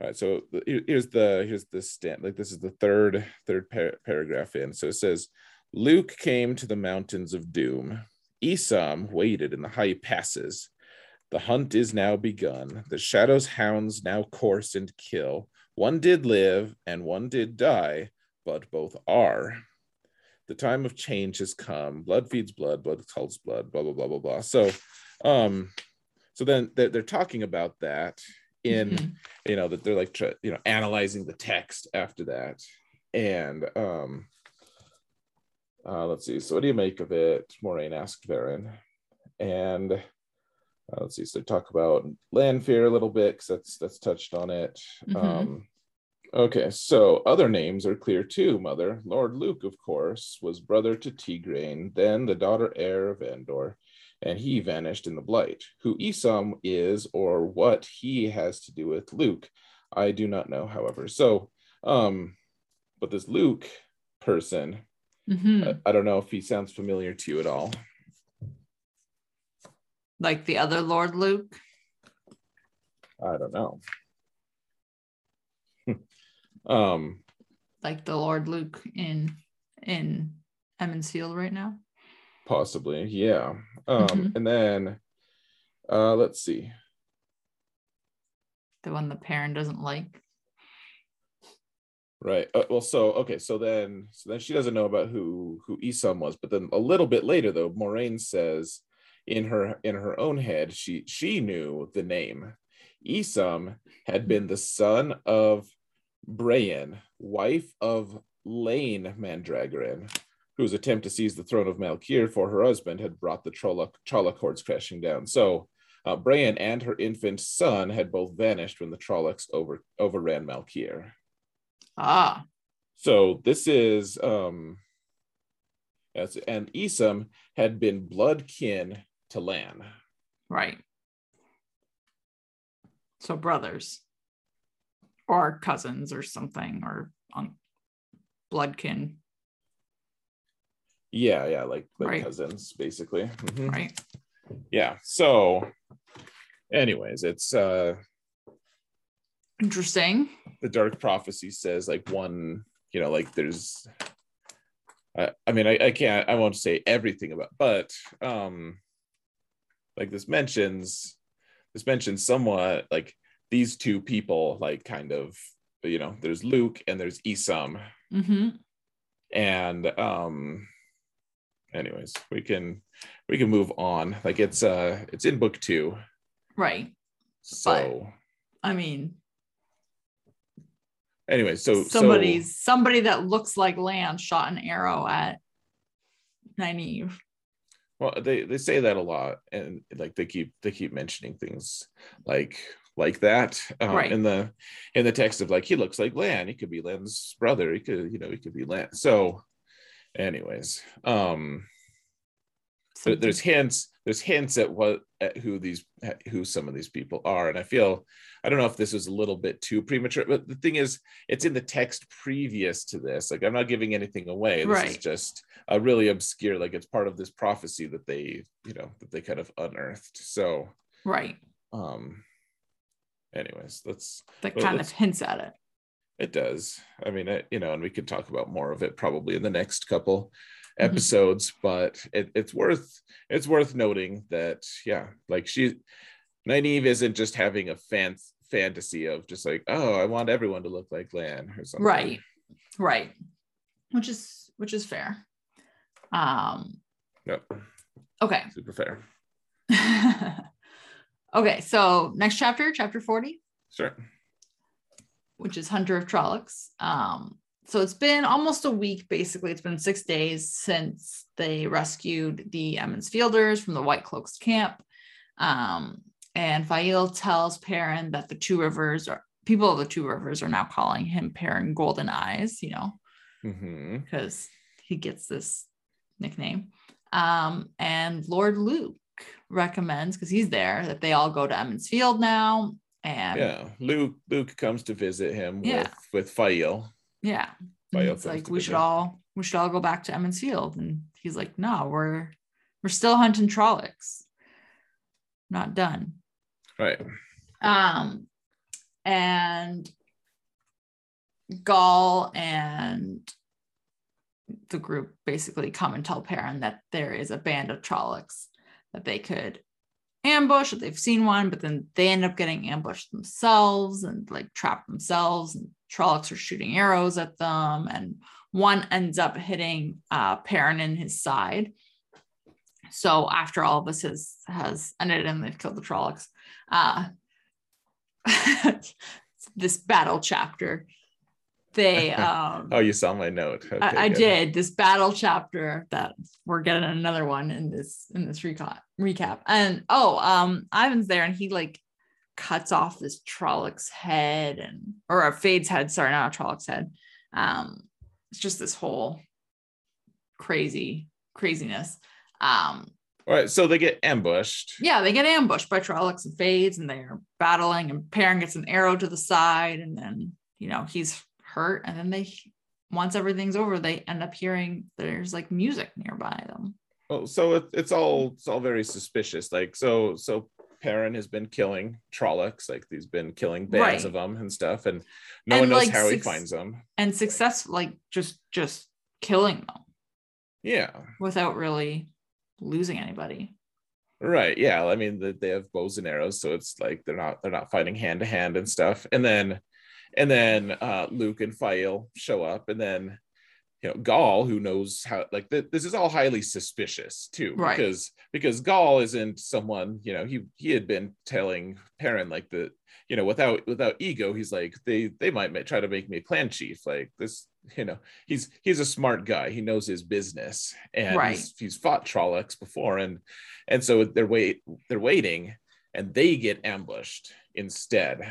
All right, so here's the here's the stand like this is the third third par- paragraph in. So it says, Luc came to the mountains of Dhoom. Isam waited in the high passes. The hunt is now begun. The shadow's hounds now course and kill. One did live and one did die, but both are. The time of change has come. Blood feeds blood, blood calls blood, blah blah blah blah blah. So um so then they're, they're talking about that in Mhm. you know that they're like you know analyzing the text after that. And um uh let's see. So what do you make of it Moiraine asked Verin. and uh, let's see. So talk about land fear a little bit because that's that's touched on it. Mhm. um okay. So other names are clear too mother. Lord Luc of course was brother to tigraine then the daughter heir of Andor and he vanished in the blight. Who Isam is or what he has to do with Luc, I do not know, however. So, um, but this Luc person, Mhm. I, I don't know if he sounds familiar to you at all. like the other lord Luc I don't know. um, like the lord Luc in in Emond's Field right now possibly, yeah. Um, Mhm. and then, uh, let's see. the one the parent doesn't like Right. Uh, well, so okay, so then so then she doesn't know about who who Isam was, but then a little bit later though, Moiraine says in her in her own head she she knew the name. Isam had been the son of Breyan, wife of Lain Mandragoran, whose attempt to seize the throne of Malkier for her husband had brought the Trolloc Trolloc hordes crashing down. So uh, Breyan and her infant son had both vanished when the Trollocs over overran Malkier. ah So this is um yes, and Isam had been blood kin to Lan. Right. So brothers or cousins or something or um, bloodkin, Yeah, yeah, like, like Right. cousins, basically. Mhm. right? Yeah. So anyways, it's uh Interesting. the dark prophecy says like one you know like there's i, I mean I, I can't i won't say everything about but um like this mentions this mentions somewhat like these two people like kind of you know there's Luc and there's isam hmm and um anyways we can we can move on like it's uh it's in book two Right. so I mean, anyway so somebody's so, somebody that looks like Lance shot an arrow at Nynaeve. Well, they they say that a lot, and like they keep they keep mentioning things like like that um, Right. in the in the text of like he looks like Lan. He could be Lan's brother. He could you know he could be Lan. So, anyways, um, Something- there's hints there's hints at what at who these who some of these people are, and I feel I don't know if this was a little bit too premature, but the thing is, it's in the text previous to this. Like I'm not giving anything away. This is just a really obscure, like it's part of this prophecy that they, you know, that they kind of unearthed. So, right. um, anyways, let's. That kind of let's- hints at it. It does. I mean, it, you know, and we could talk about more of it probably in the next couple Mhm. episodes, but it, it's worth it's worth noting that yeah, like she Nynaeve isn't just having a fan fantasy of just like, oh, I want everyone to look like Lan or something. Right. Right. Which is which is fair. Um Yep. okay. Super fair. okay, so next chapter, chapter 40. Sure. Which is Hunter of Trollocs. Um, so it's been almost a week, basically. It's been six days since they rescued the Emond's Fielders from the White Cloaks camp. Um, and Faile tells Perrin that the Two Rivers are people of the Two Rivers are now calling him Perrin Golden Eyes, you know, because he gets this nickname. Um, and Lord Luc recommends, because he's there, that they all go to Emond's Field now. And Yeah. Luc Luc comes to visit him Yeah. with with Faile. Yeah. All it's like we should all we should all go back to Emond's Field. And he's like, no, we're we're still hunting Trollocs. Not done. Right. Um and Gaul and the group basically come and tell Perrin that there is a band of Trollocs that they could ambush, they've seen one, but then they end up getting ambushed themselves and like trapped themselves, and Trollocs are shooting arrows at them, and one ends up hitting uh Perrin in his side. So after all of this has has ended and they've killed the Trollocs, uh this battle chapter they um Oh, you saw my note. Okay, I, I did this battle chapter that we're getting another one in this in this recap recap and oh um Ihvon's there and he like cuts off this trolloc's head and or a fade's head sorry not a trolloc's head um it's just this whole crazy craziness um All right. So they get ambushed. yeah, they get ambushed by Trollocs and Fades, and they're battling, and Perrin gets an arrow to the side, and then you know he's hurt, and then they once everything's over, they end up hearing there's like music nearby them. Well, so it, it's all it's all very suspicious. Like so so Perrin has been killing Trollocs, like he's been killing bands Right. of them and stuff, and no And, one knows like, how he finds them. and success like just just killing them Yeah, without really losing anybody. right. Yeah, I mean the, they have bows and arrows, so it's like they're not they're not fighting hand to hand and stuff. And then and then uh, Luc and Faile show up, and then you know Gaul, who knows how like th- this is all highly suspicious too, Right. because because Gaul isn't someone you know he he had been telling Perrin like the you know without without ego he's like they they might ma- try to make me a clan chief like this you know he's he's a smart guy he knows his business and Right. he's, he's fought Trollocs before and and so they're wait they're waiting and they get ambushed instead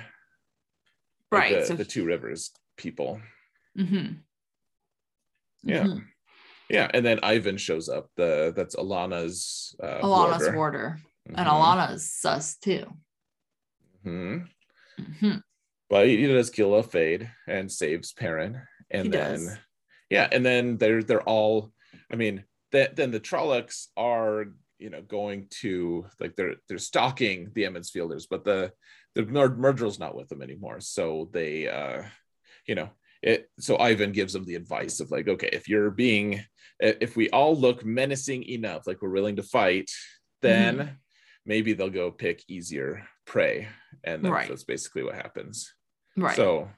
like Right. the, so the two rivers people Mhm. Yeah. Mhm. Yeah, and then Ihvon shows up. The that's Alanna's uh, Alanna's warder. warder. And Mhm. Alanna is sus too. Mhm. Mhm. But he does kill a fade and saves Perrin, and He then does. yeah, and then they're they're all. I mean, that then the Trollocs are you know going to like they're they're stalking the Emond's Fielders, but the the Mur- Myrddraal's not with them anymore, so they uh you know it. So Ihvon gives them the advice of like, okay, if you're being if we all look menacing enough, like we're willing to fight, then Mm-hmm. maybe they'll go pick easier prey, and that's, Right. that's basically what happens. Right. So,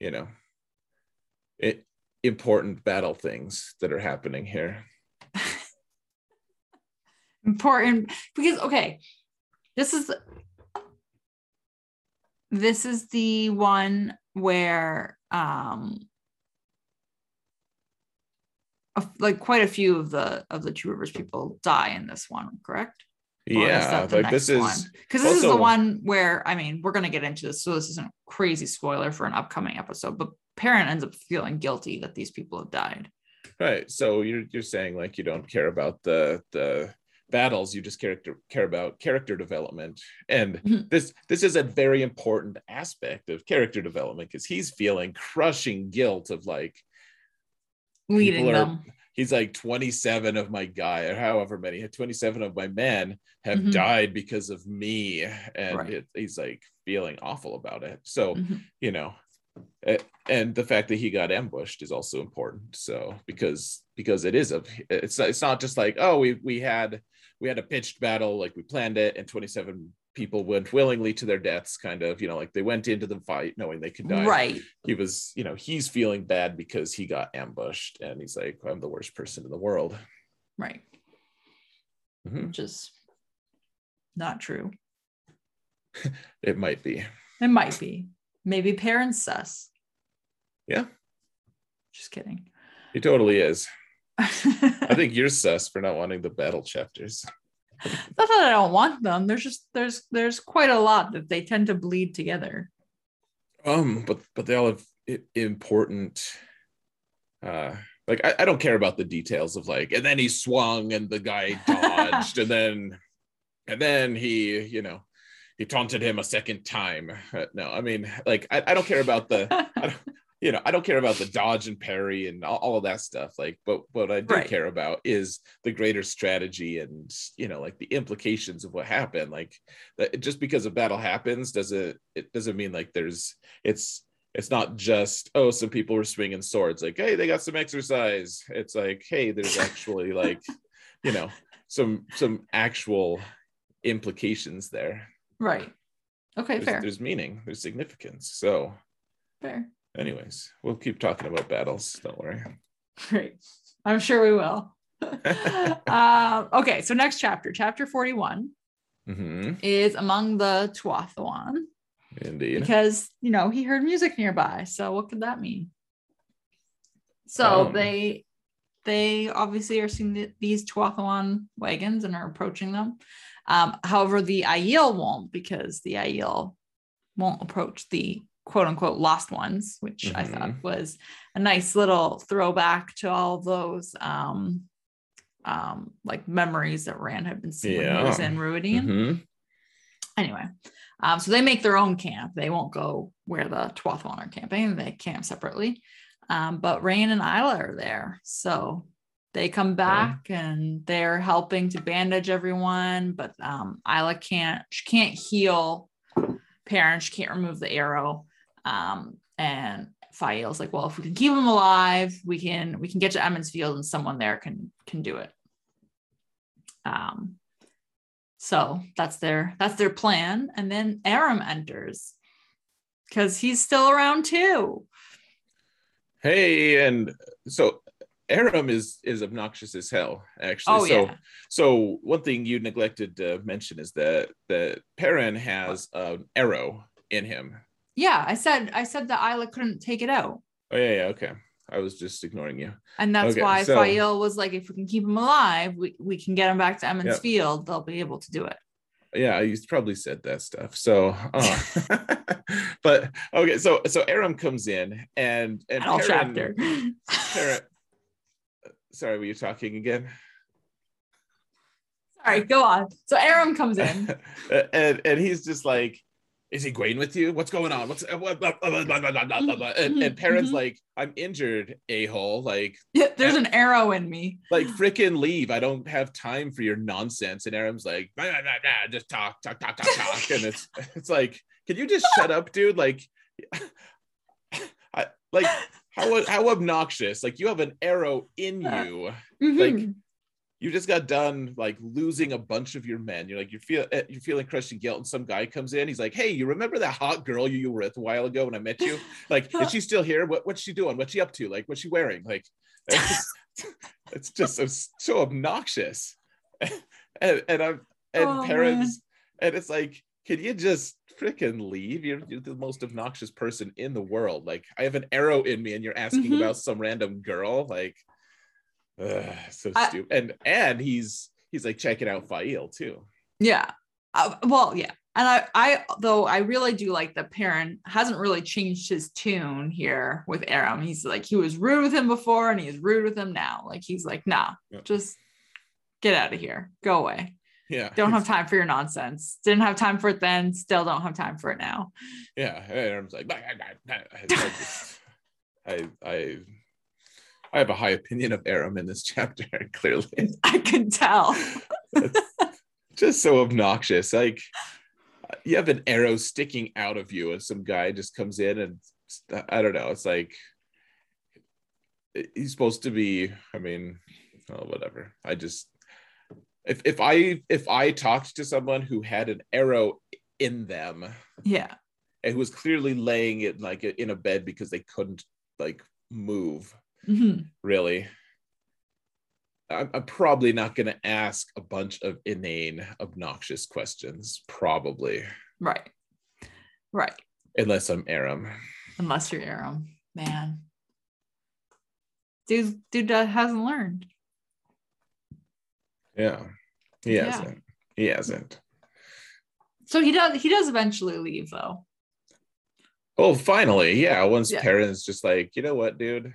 you know, it important battle things that are happening here. important because okay this is this is the one where um a- like quite a few of the of the two rivers people die in this one correct yeah, like this is because this is the one where i mean we're going to get into this so this isn't a crazy spoiler for an upcoming episode but Perrin ends up feeling guilty that these people have died right. So you're you're saying like you don't care about the the battles, you just character care about character development. And Mhm. this this is a very important aspect of character development because he's feeling crushing guilt of like leading People are- them he's like 27 of my guy or however many 27 of my men have Mhm. died because of me and Right. it, he's like feeling awful about it so Mhm. you know and the fact that he got ambushed is also important so because because it is a it's it's not just like oh we we had we had a pitched battle like we planned it and 27 people went willingly to their deaths kind of you know like they went into the fight knowing they could die right he was, you know, he's feeling bad because he got ambushed and he's like, I'm the worst person in the world. right Mhm. which is not true It might be. It might be. Maybe Perrin's sus. Yeah. Just kidding. He totally is. I think you're sus for not wanting the battle chapters. That's Not that I don't want them. There's just there's there's quite a lot that they tend to bleed together. Um, but but they all have important uh like I, I don't care about the details of like and then he swung and the guy dodged and then and then he you know he taunted him a second time Uh, no i mean like i, I don't care about the I don't, you know, I don't care about the dodge and parry and all, all of that stuff. Like, but what I do Right. care about is the greater strategy and you know, like the implications of what happened. Like, uh, just because a battle happens doesn't it doesn't mean like there's it's it's not just oh some people were swinging swords like hey they got some exercise. It's like hey there's actually like you know some some actual implications there. right. Okay, There's, fair. there's meaning. There's significance. So Fair. Anyways we'll keep talking about battles don't worry Great. I'm sure we will. um, okay, so next chapter, chapter 41, hmm is among the Tuatha'an indeed because you know he heard music nearby. So what could that mean? So Um. they they obviously are seeing the, these Tuatha'an wagons and are approaching them. Um, however, the Aiel won't because the Aiel won't approach the quote unquote lost ones, which I thought was a nice little throwback to all those um, um, like memories that Rand had been seeing when he was in Rhuidean Mhm. anyway um, so they make their own camp. They won't go where the Tuatha'an are camping they camp separately. Um, but Raen and Ila are there. So they come back and they're helping to bandage everyone but um, Ila can't she can't heal. Parents she can't remove the arrow um, and Faile's like well if we can keep them alive we can we can get to Emond's Field and someone there can can do it um, so that's their that's their plan. And then Aram enters because he's still around too. hey and so aram is is obnoxious as hell actually Oh so yeah. so one thing you neglected to mention is that that Perrin has an arrow in him Yeah, I said I said that Ila couldn't take it out. oh yeah yeah okay i was just ignoring you And that's Okay, why so- Faile was like, if we can keep him alive, we, we can get him back to Emond's Yeah. Field. They'll be able to do it. yeah i used probably said that stuff so uh, but okay so so aram comes in and and Perrin- chapter. Perrin, sorry, were you talking again? Sorry, go on. So Aram comes in. and and he's just like, is he going with you? What's going on? What's blah. And, parents Perrin's Mhm. like, I'm injured, a hole. Like, Yeah, There's an arrow in me. like freaking leave. I don't have time for your nonsense. And Aram's like, nah, nah, nah, nah, just talk, talk, talk, talk, talk. And it's it's like, can you just shut up, dude? Like, I like how how obnoxious. Like you have an arrow in you. Mhm. You just got done like losing a bunch of your men. You're like you feel eh, you're feeling crushing guilt, and some guy comes in. He's like, "Hey, you remember that hot girl you, you were with a while ago when I met you? Like, is she still here? What what's she doing? What's she up to? Like, what's she wearing? Like, it's, it's just so, so obnoxious." And and I'm and Oh, Perrin's and it's like, can you just freaking leave? You're, you're the most obnoxious person in the world. Like, I have an arrow in me, and you're asking Mhm. about some random girl. Like, ugh, so I- stupid. And and he's he's like checking out Faile too. Yeah. Uh, well, yeah. And I, I, though I really do like that Perrin hasn't really changed his tune here with Aram. He's like, he was rude with him before and he's rude with him now. Like, he's like, nah, Yep. just get out of here. Go away. Yeah, Don't have time for your nonsense. Didn't have time for it then. Still don't have time for it now. yeah. And I'm like, "Bah, bah, bah, bah." I, I I I have a high opinion of Aram in this chapter. Clearly, I can tell. It's just so obnoxious. Like you have an arrow sticking out of you, and some guy just comes in and I don't know. It's like he's supposed to be. I mean, oh, whatever. I just if if I if I talked to someone who had an arrow in them Yeah. and who was clearly laying it like in a bed because they couldn't like move Mhm. really. I'm, I'm probably not going to ask a bunch of inane, obnoxious questions, probably, Right. Right. unless I'm Aram. Unless you're Aram. Man. Dude, dude hasn't learned. Yeah, he Yeah. hasn't. He hasn't. So he does he does eventually leave though. Oh, finally, yeah. Once Yeah. Perrin's just like, you know what, dude?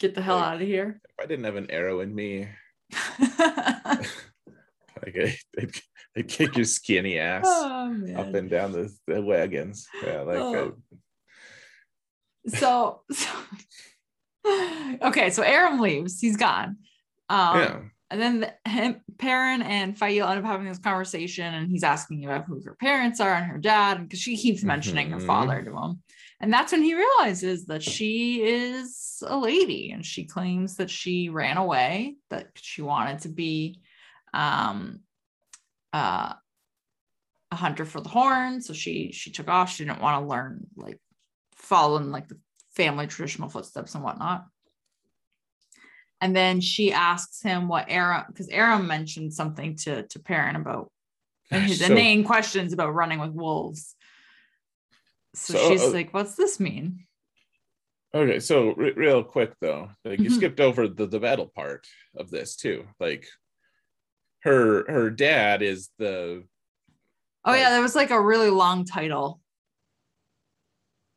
Get the hell Like- out of here. If I didn't have an arrow in me, like I, they'd, they'd kick your skinny ass oh, up and down the, the wagons. Yeah, like Oh. so, so okay, so Aram leaves. He's gone. Um, yeah. And then the, him, Perrin and Faile end up having this conversation, and he's asking about who her parents are and her dad, because she keeps mentioning her Mhm. father to him. And that's when he realizes that she is a lady, and she claims that she ran away, that she wanted to be um, uh, a hunter for the horn. So she she took off. She didn't want to learn like follow in like the family traditional footsteps and whatnot. And then she asks him what Aram, because Aram mentioned something to to Perrin about and his So- inane questions about running with wolves. So, So, she's uh, like, "What's this mean?" Okay, so re- real quick though, like you Mhm. skipped over the the battle part of this too. Like her her dad is the Oh yeah, like- there was like a really long title.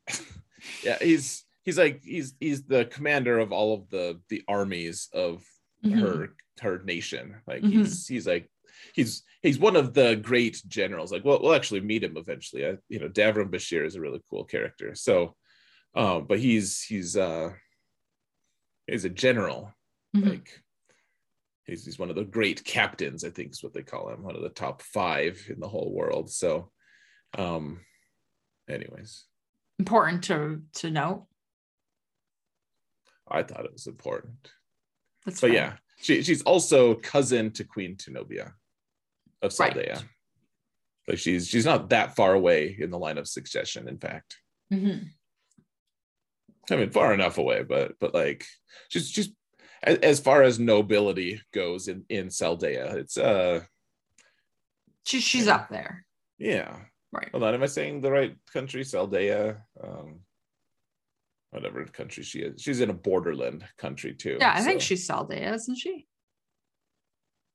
yeah he's he's like he's he's the commander of all of the the armies of Mhm. her her nation. Like Mhm. he's he's like he's he's one of the great generals. Like we'll we'll actually meet him eventually. I, you know, Davram Bashir is a really cool character. So, um, but he's he's uh he's a general Mhm. like he's, he's one of the great captains i think is what they call him one of the top five in the whole world so um anyways Important to to note. i thought it was important That's but fine. yeah she, she's also cousin to queen tenobia of Right. Saldaea like she's she's not that far away in the line of succession in fact Mhm. i mean far enough away but but like she's she's as, far as nobility goes in in Saldaea it's uh She, she's Yeah. up there. yeah Right. Hold on, am I saying the right country? Saldaea, um, whatever country she is. She's in a borderland country too. Yeah, I think she's Saldaea, isn't she?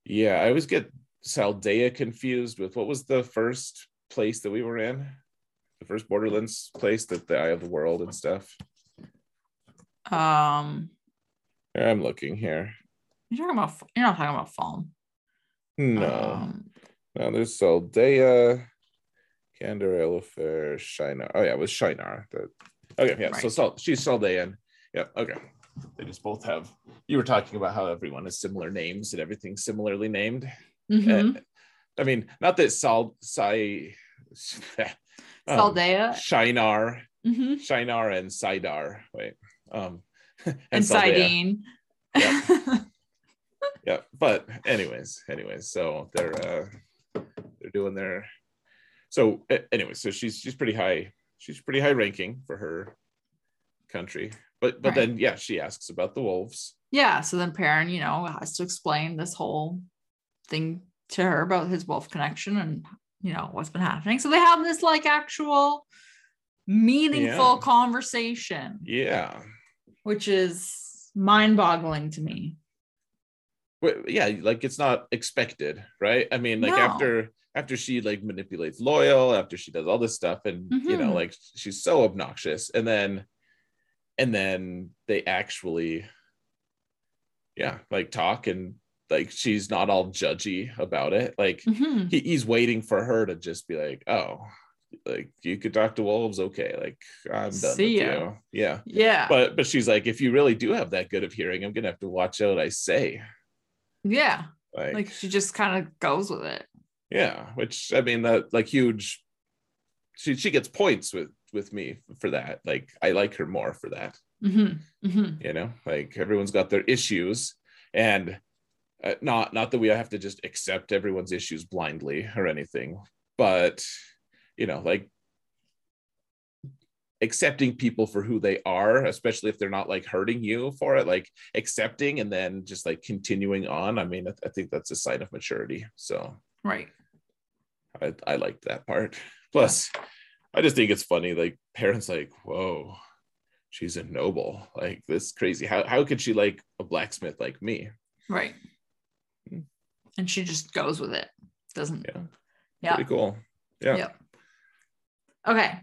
Yeah, I always get Saldaea confused with what was the first place that we were in? The first Borderlands place that the Eye of the World and stuff. Um, I'm looking here. You're talking about you're not talking about Falm. No, Um, no, there's Saldaea, Kandor, Arafel, Shienar. Oh yeah, it was Shienar. That okay, yeah. So Right. Sol, she's Saldaean. Yeah, okay. They just both have. You were talking about how everyone has similar names and everything's similarly named. Mhm. Uh, I mean, not that Sal, Sai, um, Saldaea. Shienar, mhm. Shienar, and Sidar. Wait, um, And Saldaea. Sidene. yeah but anyways anyways so they're uh they're doing their so anyway so she's she's pretty high she's pretty high ranking for her country but but Right. then yeah she asks about the wolves yeah. So then Perrin, you know, has to explain this whole thing to her about his wolf connection and you know what's been happening. So they have this like actual meaningful Yeah. conversation, yeah which is mind-boggling to me. but yeah like it's not expected right i mean like No. after after she like manipulates Loial after she does all this stuff and you know Mhm. like she's so obnoxious and then and then they actually yeah like talk and like she's not all judgy about it like Mhm. he, he's waiting for her to just be like oh like you could talk to wolves okay like i'm done See with ya. you yeah Yeah. but but she's like if you really do have that good of hearing i'm gonna have to watch out i say yeah. like, Like she just kind of goes with it. yeah which i mean that like huge she she gets points with with me for that like i like her more for that Mhm. Mhm. you know like everyone's got their issues and uh, not not that we have to just accept everyone's issues blindly or anything but you know like accepting people for who they are especially if they're not like hurting you for it like accepting and then just like continuing on i mean i, I think that's a sign of maturity so Right. I, I like that part. Plus, I just think it's funny. Like Perrin's, like, whoa, she's a noble. Like this crazy. How how could she like a blacksmith like me? Right. And she just goes with it. Doesn't. Yeah. Yeah. Pretty cool. Yeah. Yep. Okay.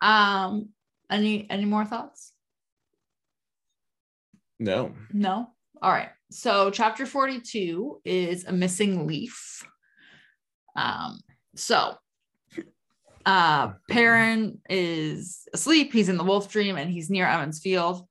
Um. Any any more thoughts? No. No. All right. So chapter forty-two is a missing leaf. Um. So. Uh, Perrin is asleep. He's in the wolf dream, and he's near Emond's Field,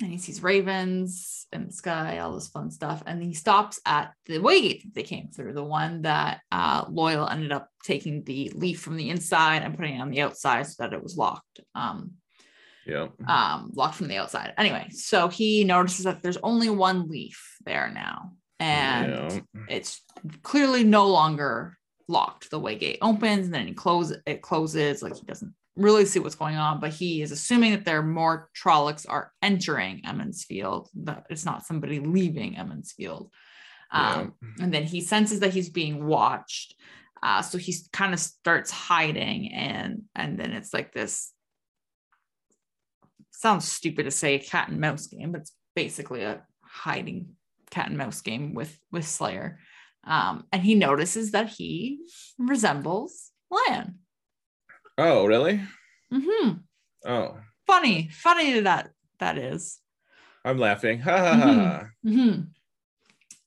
and he sees ravens in the sky, all this fun stuff. And he stops at the waygate that they came through, the one that uh, Loial ended up taking the leaf from the inside and putting it on the outside so that it was locked. Um, Yeah. um, locked from the outside. Anyway, so he notices that there's only one leaf there now, and yeah. it's clearly no longer locked. The way gate opens and then he closes it closes, like he doesn't really see what's going on, but he is assuming that there are more Trollocs are entering Emond's Field, that it's not somebody leaving Emond's Field. Um, and then he senses that he's being watched. Uh, so he kind of starts hiding and and then it's like this sounds stupid to say a cat and mouse game, but it's basically a hiding cat and mouse game with with Slayer. Um, and he notices that he resembles Lan. Oh, really? Mm-hmm. Oh, Funny, funny that that is. I'm laughing. Ha ha ha. Mhm.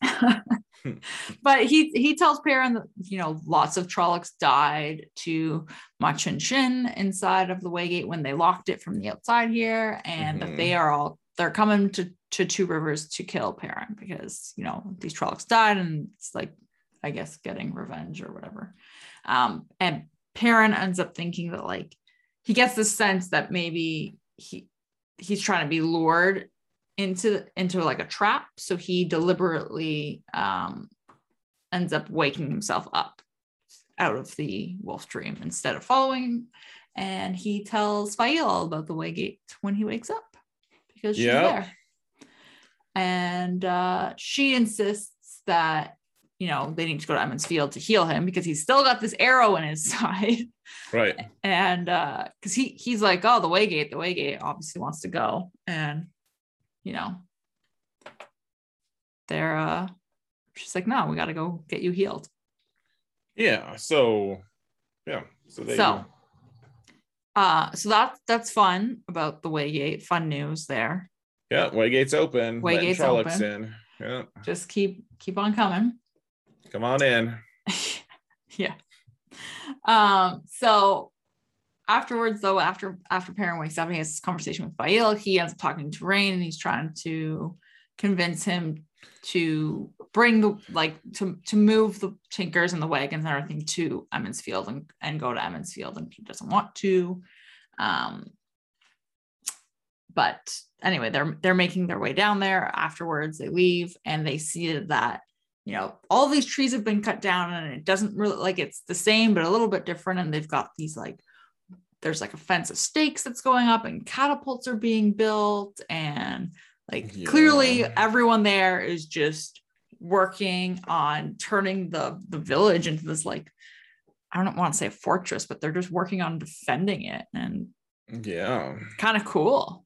but he he tells Perrin that you know lots of Trollocs died to Machin Shin inside of the Waygate when they locked it from the outside here, and that they are all they're coming to to Two Rivers to kill Perrin because you know these Trollocs died and it's like I guess getting revenge or whatever. Um, and Perrin ends up thinking that like he gets the sense that maybe he he's trying to be lured into into like a trap. So he deliberately um ends up waking himself up out of the wolf dream instead of following. And he tells all about the waygate when he wakes up because she's Yep. there. And uh she insists that you know they need to go to Emond's Field to heal him because he's still got this arrow in his side Right. and uh because he he's like oh the waygate the waygate obviously wants to go and you know they're uh she's like no we got to go get you healed Yeah. So, yeah. So they. so uh so that's that's fun about the waygate fun news there Yeah, Waygate's open. Waygate's open. in. Yeah, Just keep keep on coming. Come on in. yeah. Um, so afterwards, though, after after Perrin wakes up, he has this conversation with Faile. He ends up talking to Raen and he's trying to convince him to bring the like to to move the tinkers and the wagons and everything to Emond's Field and, and go to Emond's Field, and he doesn't want to. Um but anyway, they're they're making their way down there. Afterwards, they leave and they see that you know all these trees have been cut down and it doesn't really like it's the same but a little bit different. And they've got these like there's like a fence of stakes that's going up and catapults are being built and like Yeah. clearly everyone there is just working on turning the the village into this like I don't want to say a fortress, but they're just working on defending it and Yeah, kind of cool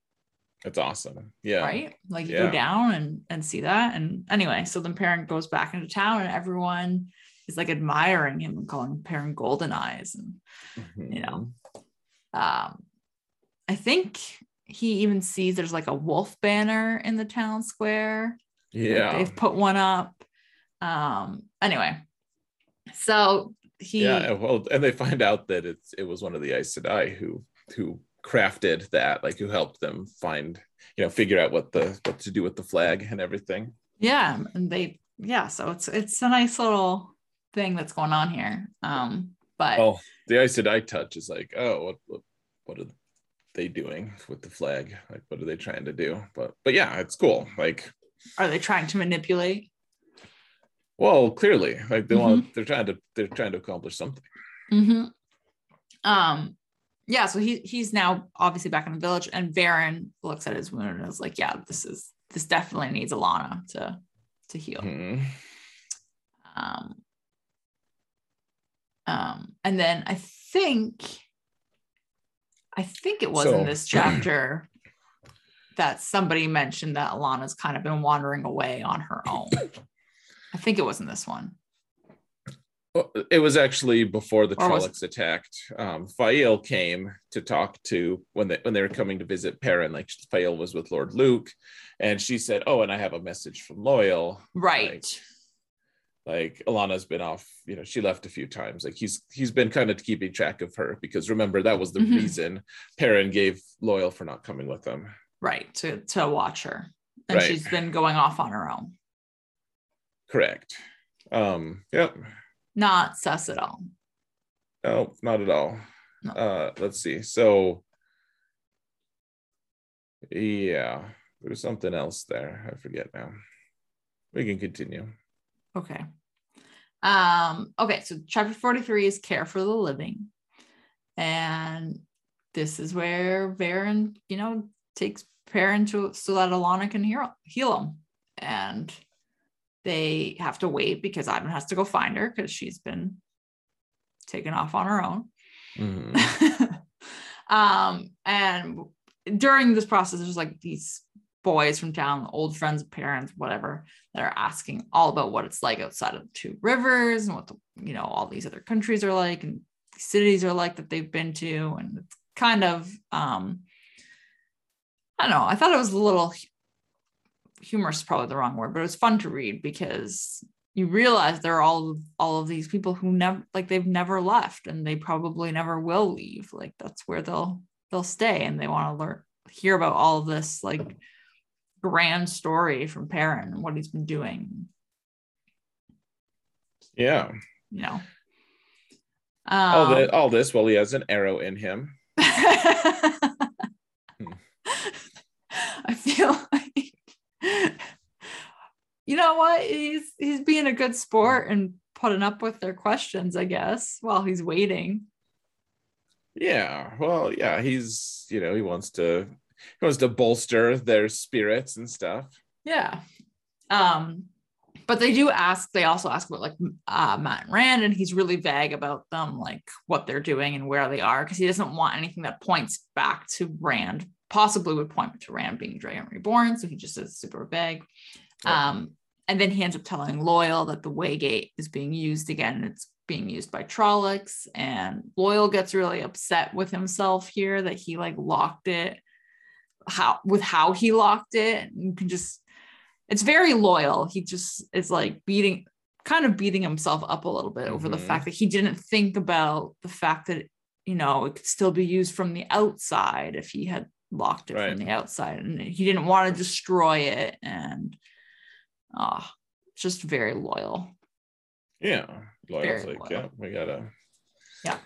it's awesome. Yeah, right? Like you Yeah. go down and and see that. And anyway, so then Perrin goes back into town and everyone is like admiring him and calling Perrin golden eyes. And you know. um I think he even sees there's like a wolf banner in the town square. Like, yeah, they've put one up. Um anyway. So he yeah. Well, and they find out that it's it was one of the Aes Sedai who who crafted that, like who helped them find, you know, figure out what the what to do with the flag and everything. yeah and they yeah so it's it's a nice little thing that's going on here um but Oh, the Aes Sedai touch is like, oh, what what what are they doing with the flag? Like, what are they trying to do? But but yeah, it's cool. Like, are they trying to manipulate well, clearly, like they Mm-hmm. want they're trying to they're trying to accomplish something. hmm um yeah so he he's now obviously back in the village and Verin looks at his wound and is like yeah this is this definitely needs Alanna to to heal Mhm. um um and then I think I think it was So- in this chapter that somebody mentioned that Alanna's kind of been wandering away on her own. I think it was in this one. Well, it was actually before the Or Trollocs attacked. Um, Faile came to talk to when they when they were coming to visit Perrin. Like Faile was with Lord Luc, and she said, "Oh, and I have a message from Loial. Right. Like Alanna's been off. You know, she left a few times. Like he's he's been kind of keeping track of her because remember that was the Mhm. reason Perrin gave Loial for not coming with them. right to to watch her and Right. she's been going off on her own Correct. Um, yep. Not sus at all No, not at all. No. Uh, let's see. So, yeah, there's something else there. I forget now. We can continue. okay um okay so chapter 43 is care for the living and this is where Verin, you know takes Perrin to so that Alanna can heal heal him and they have to wait because Ihvon has to go find her because she's been taken off on her own Mhm. um, and during this process, there's like these boys from town, old friends, parents, whatever, that are asking all about what it's like outside of the two rivers and what the you know all these other countries are like and cities are like that they've been to, and it's kind of um, I don't know. I thought it was a little humorous, is probably the wrong word, but it was fun to read because you realize there are all all of these people who never like they've never left and they probably never will leave like that's where they'll they'll stay and they want to learn hear about all of this like grand story from Perrin and what he's been doing Yeah. you know all, um, the, all this while he has an arrow in him. I feel like you know what he's he's being a good sport and putting up with their questions I guess while he's waiting Yeah. Well, yeah, he's, you know, he wants to he wants to bolster their spirits and stuff. Yeah. Um, but they do ask, they also ask about like uh Mat and Rand, and he's really vague about them, like what they're doing and where they are, because he doesn't want anything that points back to Rand, possibly would point to Rand being Dragon Reborn. So he just is super vague. Right. Um, and then he ends up telling Loial that the Waygate is being used again, and it's being used by Trollocs, and Loial gets really upset with himself here that he like locked it how with how he locked it. You can just it's very loyal. He just is like beating kind of beating himself up a little bit mm-hmm. over the mm-hmm. fact that he didn't think about the fact that you know it could still be used from the outside if he had locked it right. from the outside and he didn't want to destroy it and oh just very loyal yeah loyal like loyal. yeah we gotta yeah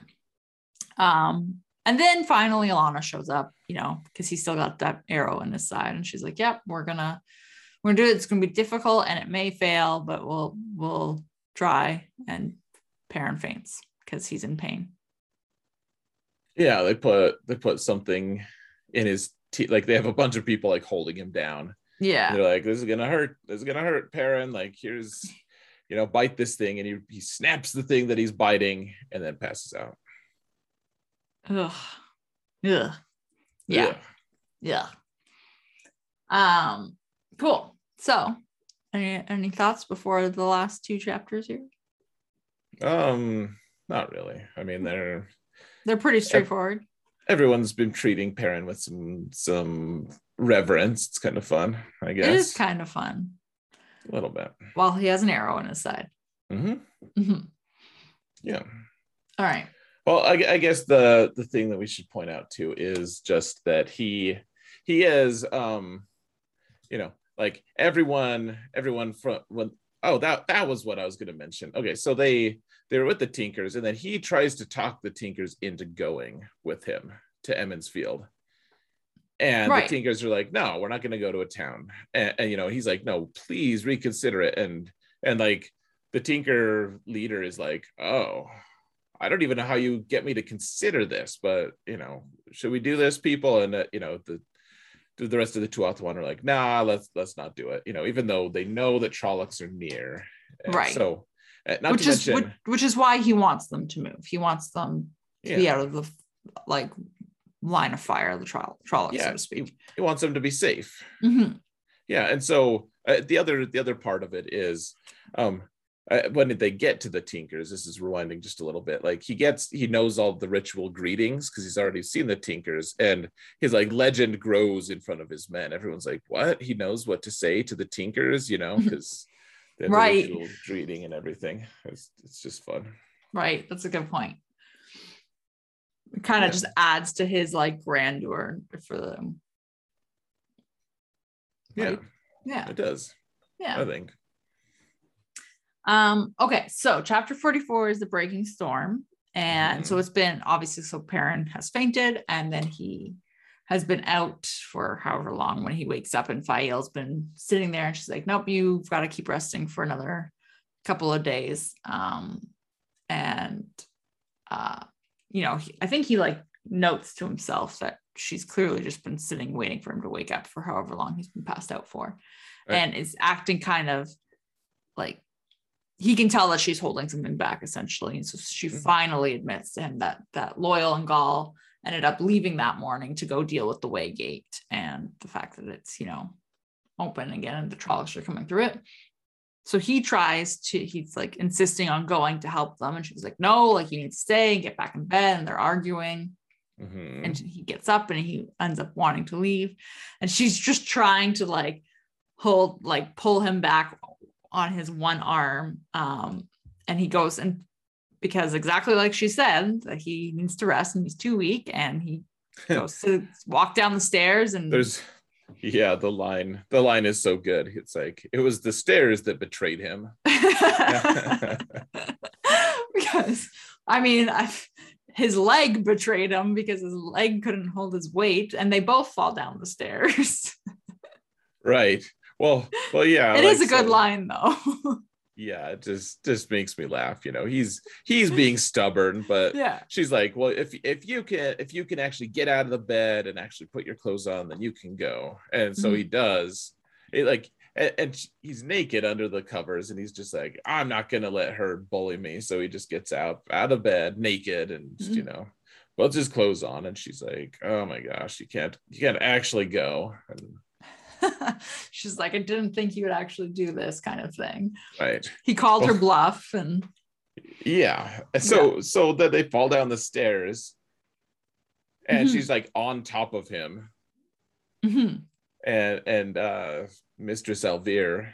um and then finally Alanna shows up you know because he still got that arrow in his side and she's like yep we're gonna we're gonna do it it's gonna be difficult and it may fail but we'll we'll try and Perrin faints because he's in pain yeah they put they put something in his teeth. Like they have a bunch of people like holding him down. Yeah. They're like, this is gonna hurt. This is gonna hurt, Perrin. Like, here's, you know, bite this thing, and he he snaps the thing that he's biting, and then passes out. Ugh. Ugh. Yeah. Yeah. Um. Cool. So, any any thoughts before the last two chapters here? Um. Not really. I mean, they're they're pretty straightforward everyone's been treating Perrin with some some reverence. It's kind of fun, I guess. It is kind of fun. A little bit. While he has an arrow in his side. Mm-hmm. Mm-hmm. Yeah. All right. Well, I, I, guess the the thing that we should point out too is just that he he is um you know like everyone everyone from when oh that that was what I was going to mention. Okay, so they they were with the Tinkers, and then he tries to talk the Tinkers into going with him to Emond's Field. And right. the Tinkers are like, no, we're not going to go to a town. And, and, you know, he's like, no, please reconsider it. And and like the Tinker leader is like, oh, I don't even know how you get me to consider this, but you know, should we do this, people? And uh, you know, the the rest of the Tuatha'an are like, nah, let's let's not do it. You know, even though they know that Trollocs are near. And right. So uh, which is mention, which, which, is why he wants them to move. He wants them to yeah. be out of the like line of fire, the trial Trollocs, yeah, so to speak. He, he, wants them to be safe. Mm-hmm. Yeah, and so uh, the other the other part of it is um uh, when did they get to the tinkers this is rewinding just a little bit like he gets he knows all the ritual greetings because he's already seen the tinkers and his like legend grows in front of his men everyone's like what he knows what to say to the tinkers you know because right. greeting and everything. It's, it's just fun. Right. That's a good point. It kind of yeah. just adds to his like grandeur for them. Right? yeah. Yeah it does. Yeah. I think. Um okay. So chapter 44 is the breaking storm. And mm-hmm. so it's been obviously so Perrin has fainted and then he has been out for however long when he wakes up and Faile's been sitting there and she's like, nope, you've got to keep resting for another couple of days. Um, and, uh, you know, he, I think he like notes to himself that she's clearly just been sitting waiting for him to wake up for however long he's been passed out for right. and is acting kind of like he can tell that she's holding something back essentially. And so she mm-hmm. finally admits to him that that Loial and Gaul ended up leaving that morning to go deal with the way gate and the fact that it's, you know, open again and the Trollocs are coming through it. So he tries to, he's like insisting on going to help them. And she's like, no, like you need to stay and get back in bed. And they're arguing. Mm-hmm. And he gets up and he ends up wanting to leave. And she's just trying to like hold, like pull him back on his one arm. Um, and he goes and because exactly like she said that he needs to rest and he's too weak and he goes to walk down the stairs and there's yeah the line the line is so good. It's like it was the stairs that betrayed him. Because i mean I've, his leg betrayed him because his leg couldn't hold his weight and they both fall down the stairs. Right. Well well yeah it like, is a good so, line though yeah it just just makes me laugh you know he's he's being stubborn but yeah. she's like well if if you can if you can actually get out of the bed and actually put your clothes on then you can go. And so mm-hmm. he does. It like and, and, he's naked under the covers and he's just like i'm not gonna let her bully me. So he just gets out out of bed naked and just, mm-hmm. you know puts his clothes on and she's like oh my gosh you can't you can't actually go. And she's like, I didn't think you would actually do this kind of thing. Right. He called well, her bluff and yeah. So yeah. so that they fall down the stairs and mm-hmm. she's like on top of him. Mhm. and and uh mistress al'Vere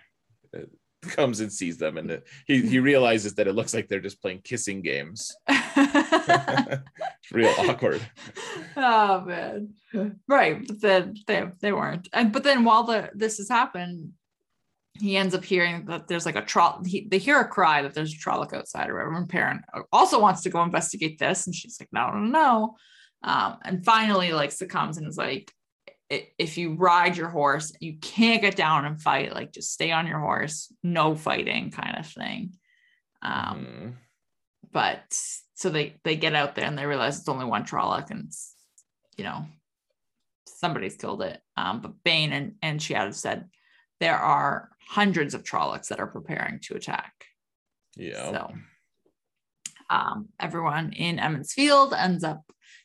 uh, comes and sees them and he he realizes that it looks like they're just playing kissing games. It's real awkward. Oh man. Right but then they they weren't. And but then while the this has happened he ends up hearing that there's like a troll he, they hear a cry that there's a trolloc outside or whatever and Perrin also wants to go investigate this and she's like no no no. Um, and finally like succumbs and is like "I- if you ride your horse you can't get down and fight like just stay on your horse no fighting kind of thing. Um Mhm. but so they they get out there and they realize it's only one Trolloc and you know somebody's killed it. Um but Bain and and Chiad said there are hundreds of Trollocs that are preparing to attack. Yeah. So um everyone in Emond's Field ends up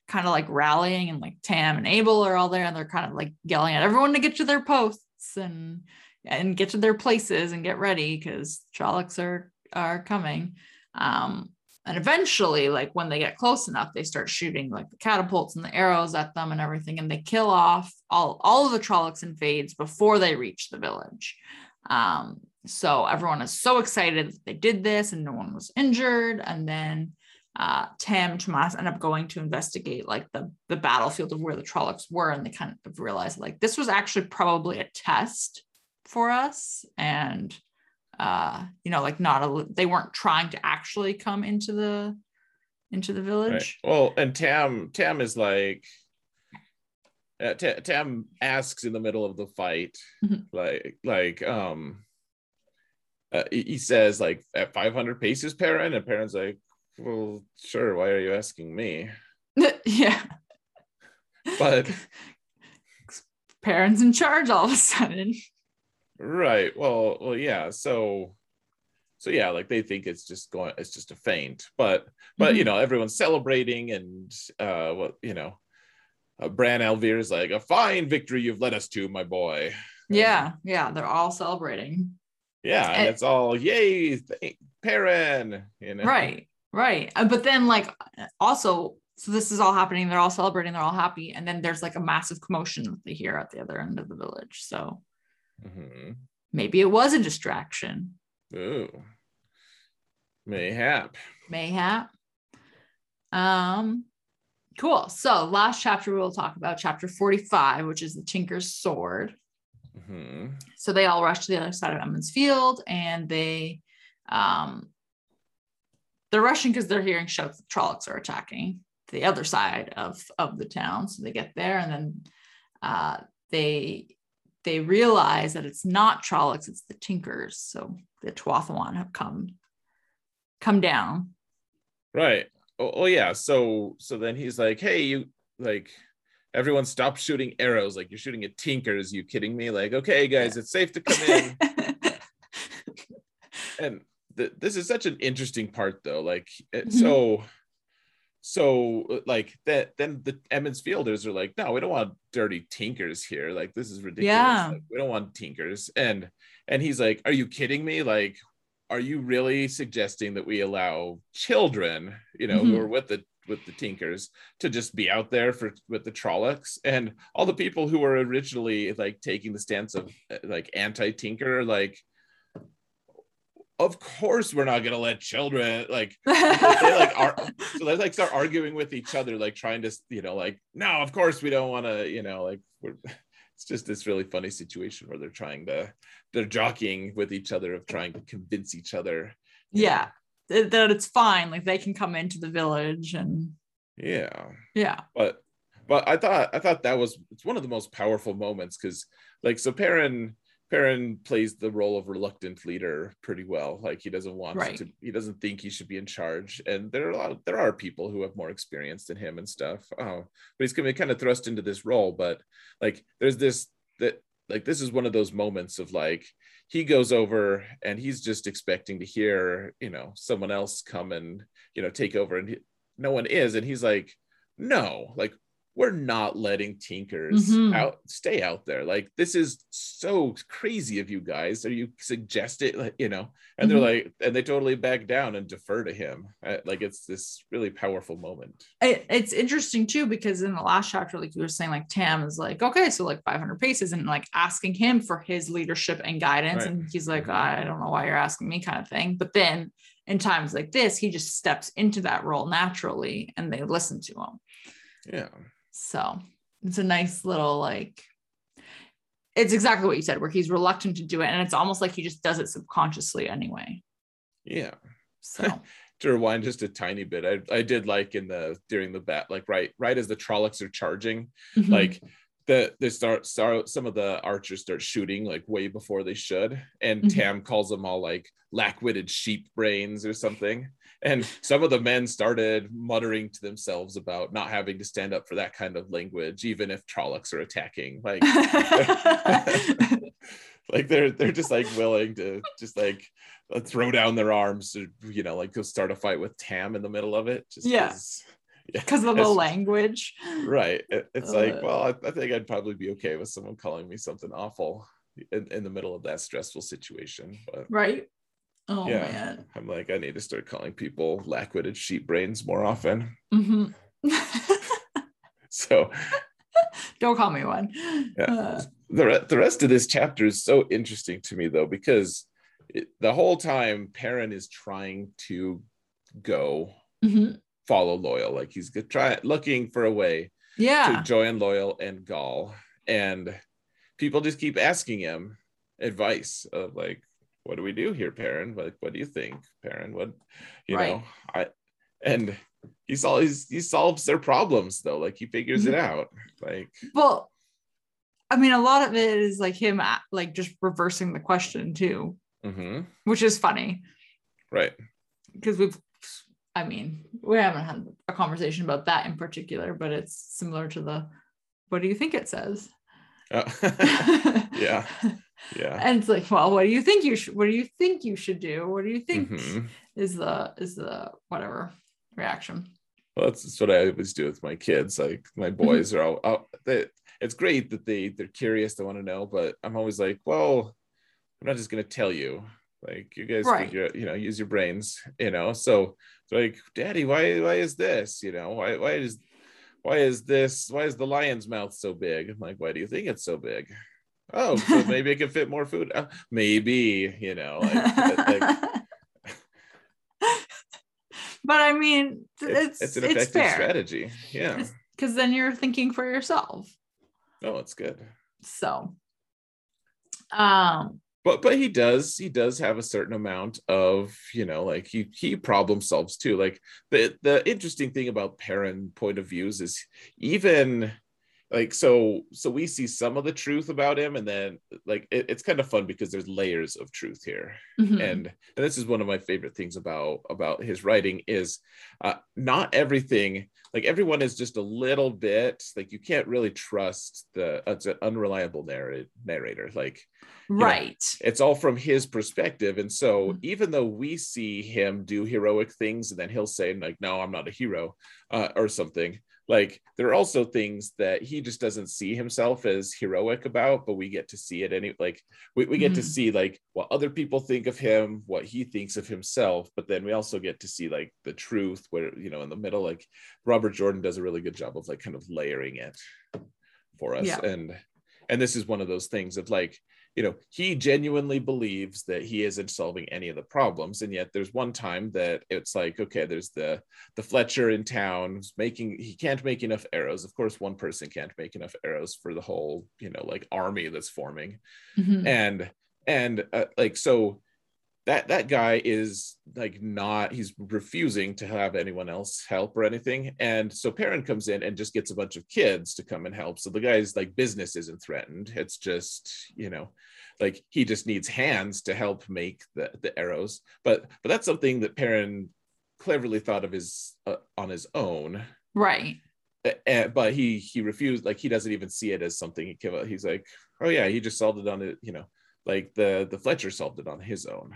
kind of like rallying and like Tam and Abell are all there and they're kind of like yelling at everyone to get to their posts and and get to their places and get ready because Trollocs are are coming. Um, and eventually, like when they get close enough, they start shooting like the catapults and the arrows at them and everything, and they kill off all all of the Trollocs and Fades before they reach the village. Um, so everyone is so excited that they did this and no one was injured. And then uh, Tam and Tomas end up going to investigate like the the battlefield of where the Trollocs were, and they kind of realized like this was actually probably a test for us, and uh, you know, like not a they weren't trying to actually come into the into the Right. village. Well, and Tam Tam is like uh, Ta- Tam asks in the middle of the fight, Mhm. like like um, uh, he, he says like at 500 paces, Perrin, and Perrin's like, well, sure. Why are you asking me? yeah, But Perrin's in charge all of a sudden. right, well, well, yeah. So so yeah, like they think it's just going, it's just a feint, but but you Mhm. know everyone's celebrating and uh what you know uh, bran al'Vere is like a fine victory you've led us to my boy Yeah, yeah, they're all celebrating. yeah and And- it's all yay th- Perrin, you know Right, right. Uh, But then, like, also, so this is all happening. They're all celebrating. They're all happy, and then there's like a massive commotion that they hear at the other end of the village. So Mhm. maybe it was a distraction. Ooh. mayhap mayhap. Um, cool. So last chapter we'll talk about chapter 45, which is the Tinker's Sword. Mhm. So they all rush to the other side of Emond's Field and they um they're rushing because they're hearing shouts that Trollocs are attacking the other side of of the town. So they get there and then uh they they realize that it's not Trollocs, it's the Tinkers. So the Tuatha'an have come come down. right. Oh, oh yeah. So so then he's like hey you like everyone stop shooting arrows. Like you're shooting at tinkers. You kidding me? Like okay guys it's safe to come in. And th- this is such an interesting part though like it- Mhm. so so uh, like that then the Emond's Fielders are like no we don't want dirty tinkers here like this is ridiculous Yeah. Like, we don't want tinkers and and he's like are you kidding me like are you really suggesting that we allow children you know who Mhm. are with the with the tinkers to just be out there for with the trollocs and all the people who were originally like taking the stance of uh, like anti-tinker like of course we're not going to let children like they like are so they like start arguing with each other like trying to you know like no of course we don't want to you know like we're it's just this really funny situation where they're trying to they're jockeying with each other of trying to convince each other yeah. That that it's fine. Like they can come into the village and yeah yeah. but but i thought i thought that was it's one of the most powerful moments because like so perrin perrin plays the role of reluctant leader pretty well. Like he doesn't want Right. to he doesn't think he should be in charge. And there are a lot of, there are people who have more experience than him and stuff. Oh but he's gonna be kind of thrust into this role. But like there's this that like this is one of those moments of like he goes over and he's just expecting to hear you know someone else come and you know take over and he, no one is. And he's like no. Like we're not letting tinkers Mhm. out stay out there. Like this is so crazy of you guys. Or you suggest it like, you know and they're like and they totally back down and defer to him. Uh, like it's this really powerful moment. It, it's interesting too because in the last chapter like you were saying like tam is like okay so like 500 paces and like asking him for his leadership and guidance Right. and he's like Mhm. i don't know why you're asking me kind of thing. But then in times like this he just steps into that role naturally and they listen to him. Yeah so it's a nice little like it's exactly what you said where he's reluctant to do it and it's almost like he just does it subconsciously anyway yeah so to rewind just a tiny bit i, I did like in the during the bat like right right as the trollocs are charging mhm. like the they start start some of the archers start shooting like way before they should and Mhm. tam calls them all like lack-witted sheep brains or something and some of the men started muttering to themselves about not having to stand up for that kind of language even if trollocs are attacking. Like like they're they're just like willing to just like uh, throw down their arms to you know like go start a fight with tam in the middle of it just Yeah. 'cause- because of the language. Right. It- it's like Uh. well I, I think i'd probably be okay with someone calling me something awful in, in the middle of that stressful situation but right oh Yeah. man i'm like i need to start calling people lack-witted sheep brains more often Mhm. so don't call me one Yeah. Uh, the, re- the rest of this chapter is so interesting to me though because it, the whole time Perrin is trying to go mhm. follow Loial like he's good try looking for a way yeah to join Loial and Gaul and people just keep asking him advice of like what do we do here Perrin? Like what do you think Perrin? What you Right. know I and always he solves their problems though. Like he figures it out. Like well i mean a lot of it is like him like just reversing the question too. Mhm, which is funny. Right. Because we've i mean we haven't had a conversation about that in particular but it's similar to the what do you think it says? Uh, yeah yeah and it's like well what do you think you should what do you think you should do what do you think Mhm. is the is the whatever reaction Well, that's, that's what I always do with my kids. Like my Mm-hmm. boys are all, oh, they, it's great that they they're curious, they want to know, but I'm always like, well, I'm not just gonna tell you. Like you guys Right. figure, you know, use your brains, you know. So it's like, Daddy, why why is this? You know, why why is why is this? Why is the lion's mouth so big? I'm like, why do you think it's so big? Oh, so maybe it can fit more food. Uh, maybe, you know, like, like but I mean, it's it's, it's an it's effective fair strategy. Yeah. because then you're thinking for yourself. Oh, it's good. So, um, but but he does he does have a certain amount of you know like he he problem solves too like the the interesting thing about Perrin point of views is even like so so we see some of the truth about him and then like it, it's kind of fun because there's layers of truth here mhm, and and this is one of my favorite things about about his writing is uh, not everything like everyone is just a little bit like you can't really trust the it's an unreliable narrator narrator like know, right. it's all from his perspective and so Mhm. even though we see him do heroic things and then he'll say like no i'm not a hero uh, or something like there are also things that he just doesn't see himself as heroic about but we get to see it any like we, we get to Mhm. see like what other people think of him what he thinks of himself but then we also get to see like the truth where you know in the middle like robert jordan does a really good job of like kind of layering it for us Yeah. and and this is one of those things of like you know he genuinely believes that he isn't solving any of the problems. And yet there's one time that it's like okay there's the the fletcher in town making he can't make enough arrows. Of course one person can't make enough arrows for the whole you know like army that's forming. Mhm. and and uh, like so that that guy is like not he's refusing to have anyone else help or anything. And so Perrin comes in and just gets a bunch of kids to come and help. So the guy's like business isn't threatened. It's just you know like he just needs hands to help make the the arrows. But but that's something that Perrin cleverly thought of his uh, on his own. Right. uh, but he he refused like he doesn't even see it as something he came out he's like oh yeah he just solved it on it you know like the the fletcher solved it on his own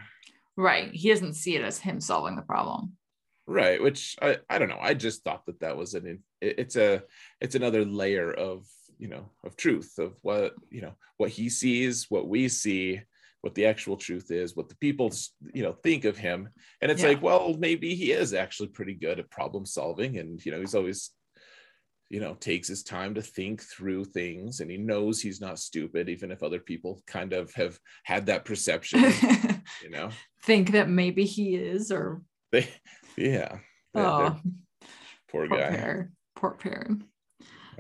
Right. He doesn't see it as him solving the problem. right which i i don't know i just thought that that was an it's a it's another layer of you know of truth of what you know what he sees what we see what the actual truth is what the people you know think of him and it's Yeah. like well maybe he is actually pretty good at problem solving and you know he's always you know takes his time to think through things and he knows he's not stupid even if other people kind of have had that perception you know Think that maybe he is, or they yeah They're- oh, they're- poor poor guy Perrin. Poor Perrin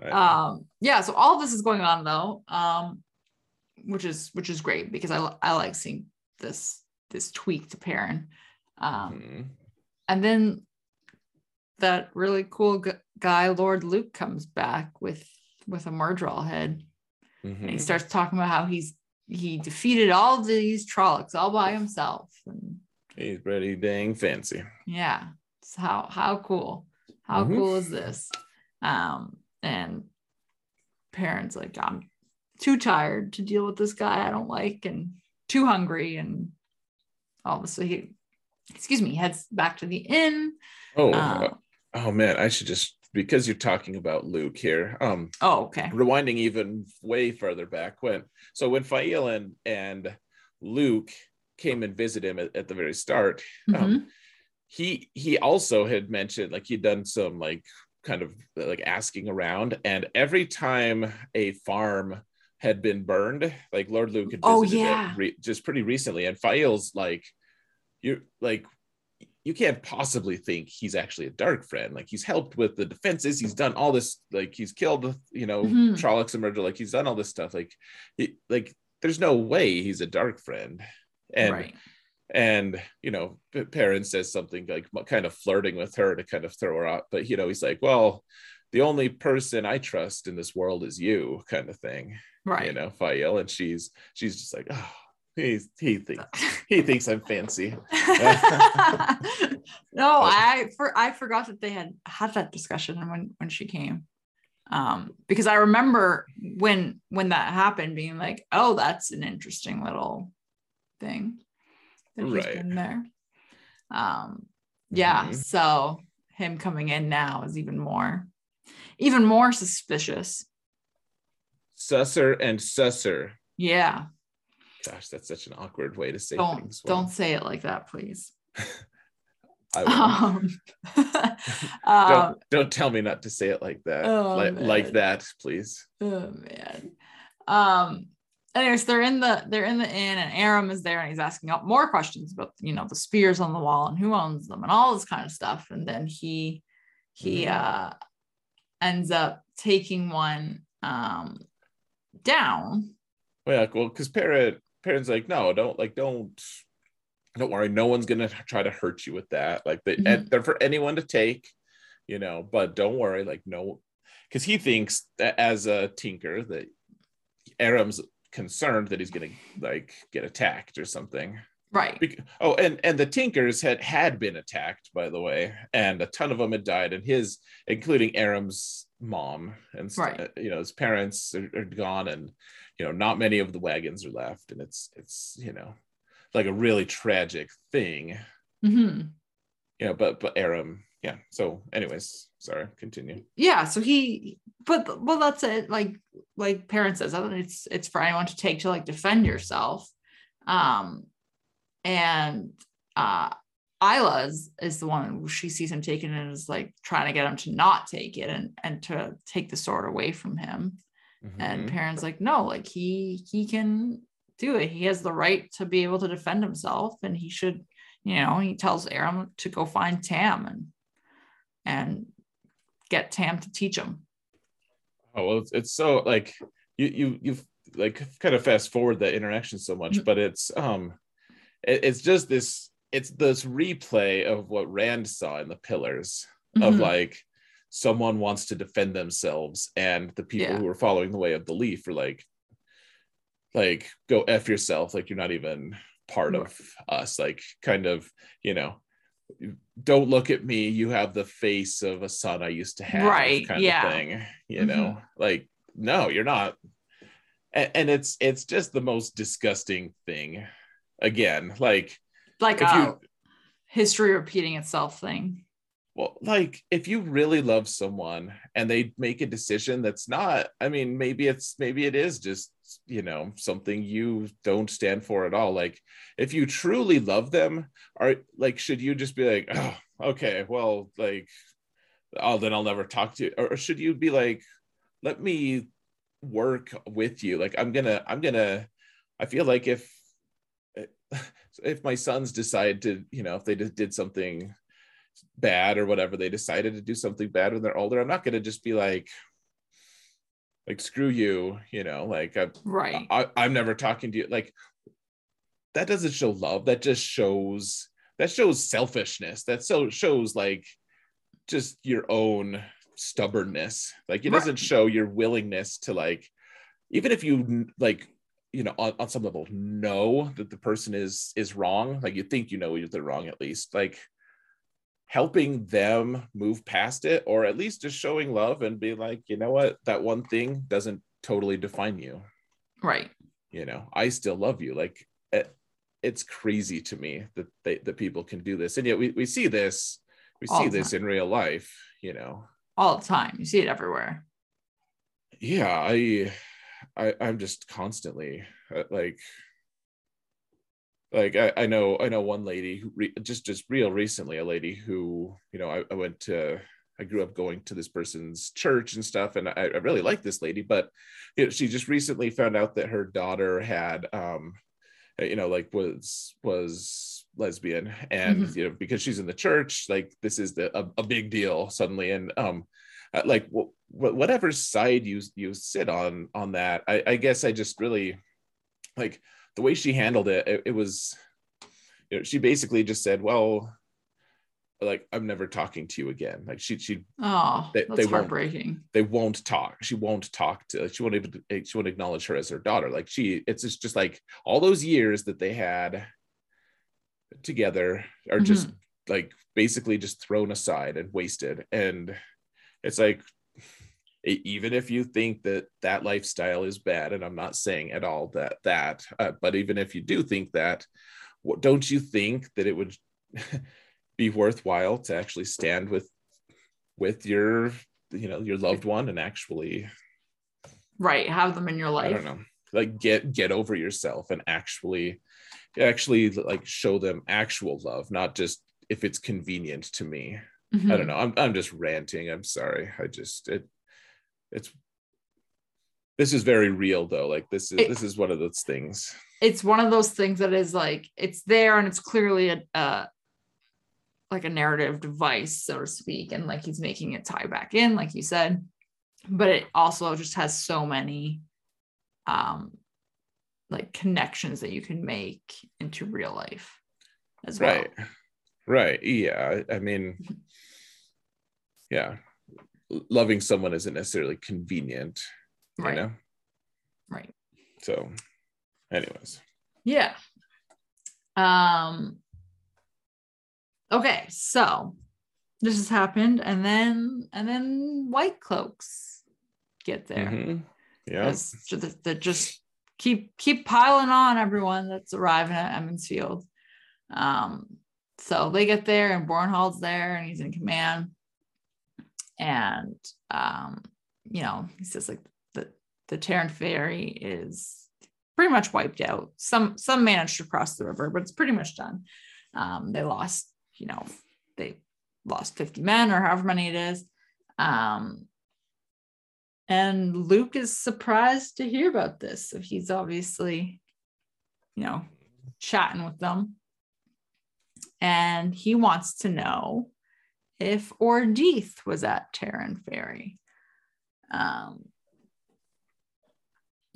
Right. um yeah so all this is going on though um which is which is great because i, I like seeing this this tweak to Perrin. um Mhm. and then that really cool gu- guy lord Luc comes back with with a Myrddraal head. And he starts talking about how he's he defeated all these Trollocs all by himself. And he's pretty dang fancy. Yeah. So how how cool. How Mhm. cool is this? Um and Perrin's like i'm too tired to deal with this guy i don't like and too hungry. And so he excuse me heads back to the inn. Oh Uh, oh man i should just because you're talking about Luc here um oh okay rewinding even way further back when so when Faile and, and Luc came and visited him at, at the very start, Mhm. um, he he also had mentioned like he'd done some like kind of like asking around, and every time a farm had been burned, like Lord Luc had Oh, visited yeah. it re- just pretty recently, and Faile's like you're like you can't possibly think he's actually a dark friend. Like he's helped with the defenses. He's done all this. Like he's killed, you know, Mhm. Trollocs and murder. Like he's done all this stuff. Like, he, like there's no way he's a dark friend. And right and you know, Perrin says something like kind of flirting with her to kind of throw her out. But you know, he's like, well, the only person I trust in this world is you, kind of thing. right You know, Faile, and she's she's just like, oh, he's he thinks he thinks I'm fancy. no, I for I forgot that they had had that discussion when when she came. Um, because I remember when when that happened, being like, "Oh, that's an interesting little thing that he's Right. been there." Um, yeah. Mhm. So him coming in now is even more, even more suspicious. Susser and Susser. Yeah. Gosh, that's such an awkward way to say Don't things. Well, don't say it like that, please. Um, um, don't, don't tell me not to say it like that. Oh, like, like that, please. Oh man. Um. Anyways, they're in the they're in the inn, and Aram is there, and he's asking up more questions about you know the spears on the wall and who owns them and all this kind of stuff. And then he he Mhm. uh ends up taking one um down. Well, yeah, well, because Perrin Perrin's like, no, don't like, don't, don't worry. No one's gonna try to hurt you with that. Like they, Mhm. and they're for anyone to take, you know. But don't worry, like no, because he thinks that as a tinker that Aram's concerned that he's gonna like get attacked or something. Right. Bec- oh, and and the Tinkers had had been attacked, by the way, and a ton of them had died, and his, including Aram's mom, and Right. you know his parents are, are gone, and you know not many of the wagons are left, and it's it's you know like a really tragic thing, hmm you know. But but Aram, yeah. So, anyways, sorry, continue. Yeah. So he, but well, that's it. Like like Perrin's says, I think it's it's for anyone to take to like defend yourself. Um, and uh Ila's is the one she sees him taking and is like trying to get him to not take it and and to take the sword away from him. And Mhm. Perrin's like, no, like he he can do it. He has the right to be able to defend himself, and he should, you know, he tells Aram to go find Tam and and get Tam to teach him. Oh well, it's, it's so like you you you've like kind of fast forward that interaction so much, Mhm. but it's um, it- it's just this it's this replay of what Rand saw in the Pillars of Mhm. like someone wants to defend themselves, and the people Yeah. who are following the way of the leaf are like, like go f yourself, like you're not even part Right. of us, like kind of you know. Don't look at me. You have the face of a son I used to have, Right, Kind yeah. of thing, you Mhm. know. Like, no, you're not. And, and it's it's just the most disgusting thing. Again, like like a you history repeating itself thing. Well, like if you really love someone and they make a decision that's not, I mean, maybe it's maybe it is just, you know, something you don't stand for at all. Like if you truly love them, are like should you just be like, oh, okay, well, like oh, then I'll never talk to you? Or should you be like, let me work with you? Like I'm gonna, I'm gonna, I feel like if if my sons decide to, you know, if they just did something bad or whatever they decided to do something bad when they're older i'm not going to just be like like screw you you know like I, right. I, i'm never talking to you like that doesn't show love that just shows that shows selfishness that so shows like just your own stubbornness like it doesn't show your willingness to like even if you like you know on, on some level know that the person is is wrong like you think you know they're wrong at least like helping them move past it or at least just showing love and be like you know what? That one thing doesn't totally define you. Right. You know i still love you. Like it, it's crazy to me that they, that people can do this. And yet we, we see this we All see this in real life you know? All the time. You see it everywhere. Yeah i i i'm just constantly uh, like like I, I know i know one lady who re, just just real recently a lady who you know I, I went to i grew up going to this person's church and stuff and i, I really like this lady but you know, she just recently found out that her daughter had um you know like was was lesbian and Mhm. you know because she's in the church like this is the a, a big deal suddenly and um uh, like wh- wh- whatever side you you sit on on that i i guess i just really like the way she handled it, it, it was, you know, she basically just said, well, like I'm never talking to you again. Like she she oh They- that's they won't. heartbreaking they won't talk. She won't talk to like, she won't even she won't acknowledge her as her daughter. Like she it's just, just like all those years that they had together are just mm-hmm. like basically just thrown aside and wasted. And it's like even if you think that that lifestyle is bad and i'm not saying at all that that uh, but even if you do think that don't you think that it would be worthwhile to actually stand with with your you know your loved one and actually right have them in your life i don't know like get get over yourself and actually actually like show them actual love not just if it's convenient to me I Mhm. don't know. I'm I'm just ranting. I'm sorry. I just it it's this is very real though. Like this is It- this is one of those things. it's one of those things that is like it's there and it's clearly a uh like a narrative device so to speak and like he's making it tie back in like you said but it also just has so many um like connections that you can make into real life as well Right. Right. Yeah. I mean, yeah. Loving someone isn't necessarily convenient, right you know? right So anyways. Yeah. Um okay, so this has happened and then and then white cloaks get there. Mhm. Yeah. That just keep keep piling on everyone that's arriving at Emond's Field. Um so they get there and Bornhald's there and he's in command. And um, you know, he says like the the Taren Ferry is pretty much wiped out. Some some managed to cross the river, but it's pretty much done. Um, they lost, you know, they lost 50 men or however many it is. Um, and Luc is surprised to hear about this. So he's obviously, you know, chatting with them. And he wants to know if Ordeith was at Taren Ferry. Um,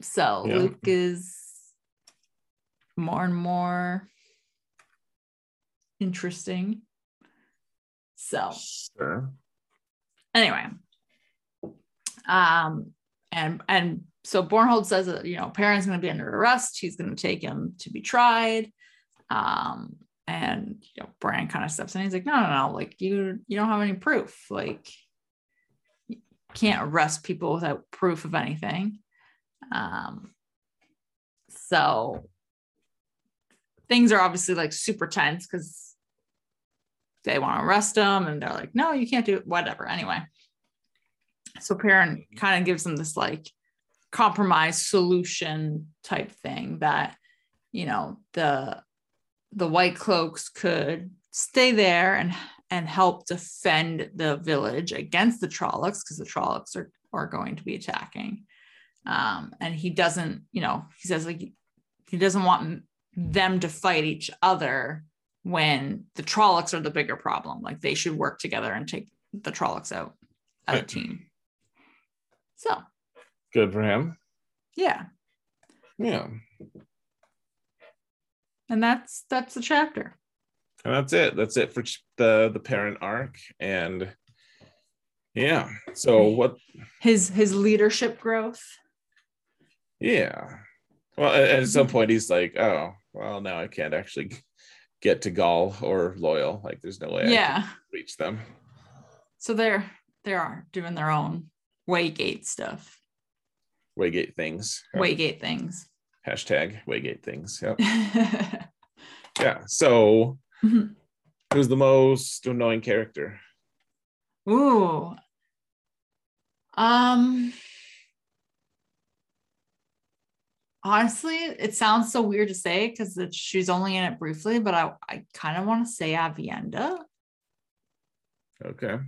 so Yeah. Luc is more and more interesting. So Sure. anyway um and and so Bornhald says that you know perrin's going to be under arrest he's going to take him to be tried um and you know brian kind of steps in he's like no no no like you you don't have any proof like you can't arrest people without proof of anything um so things are obviously like super tense because they want to arrest him and they're like, no, you can't do it, whatever. Anyway. So Perrin kind of gives them this like compromise solution type thing that, you know, the the white cloaks could stay there and and help defend the village against the Trollocs because the Trollocs are, are going to be attacking. Um, and he doesn't, you know, he says like he doesn't want them to fight each other when the Trollocs are the bigger problem. Like they should work together and take the Trollocs out as a team. So Good for him. yeah, Yeah. And that's that's the chapter. And that's it. That's it for the the Perrin arc. And yeah. So what His his leadership growth. yeah. Well, at, at some point he's like, oh, well, now I can't actually get to Gaul or Loial. Like there's no way I Yeah. can reach them. So they're they are doing their own Waygate stuff, Waygate things. Waygate things. Hashtag Waygate things. Yep. Yeah. So Mhm. who's the most annoying character? Ooh. Um honestly, it sounds so weird to say because she's only in it briefly, but I, I kind of want to say Aviendha. Okay.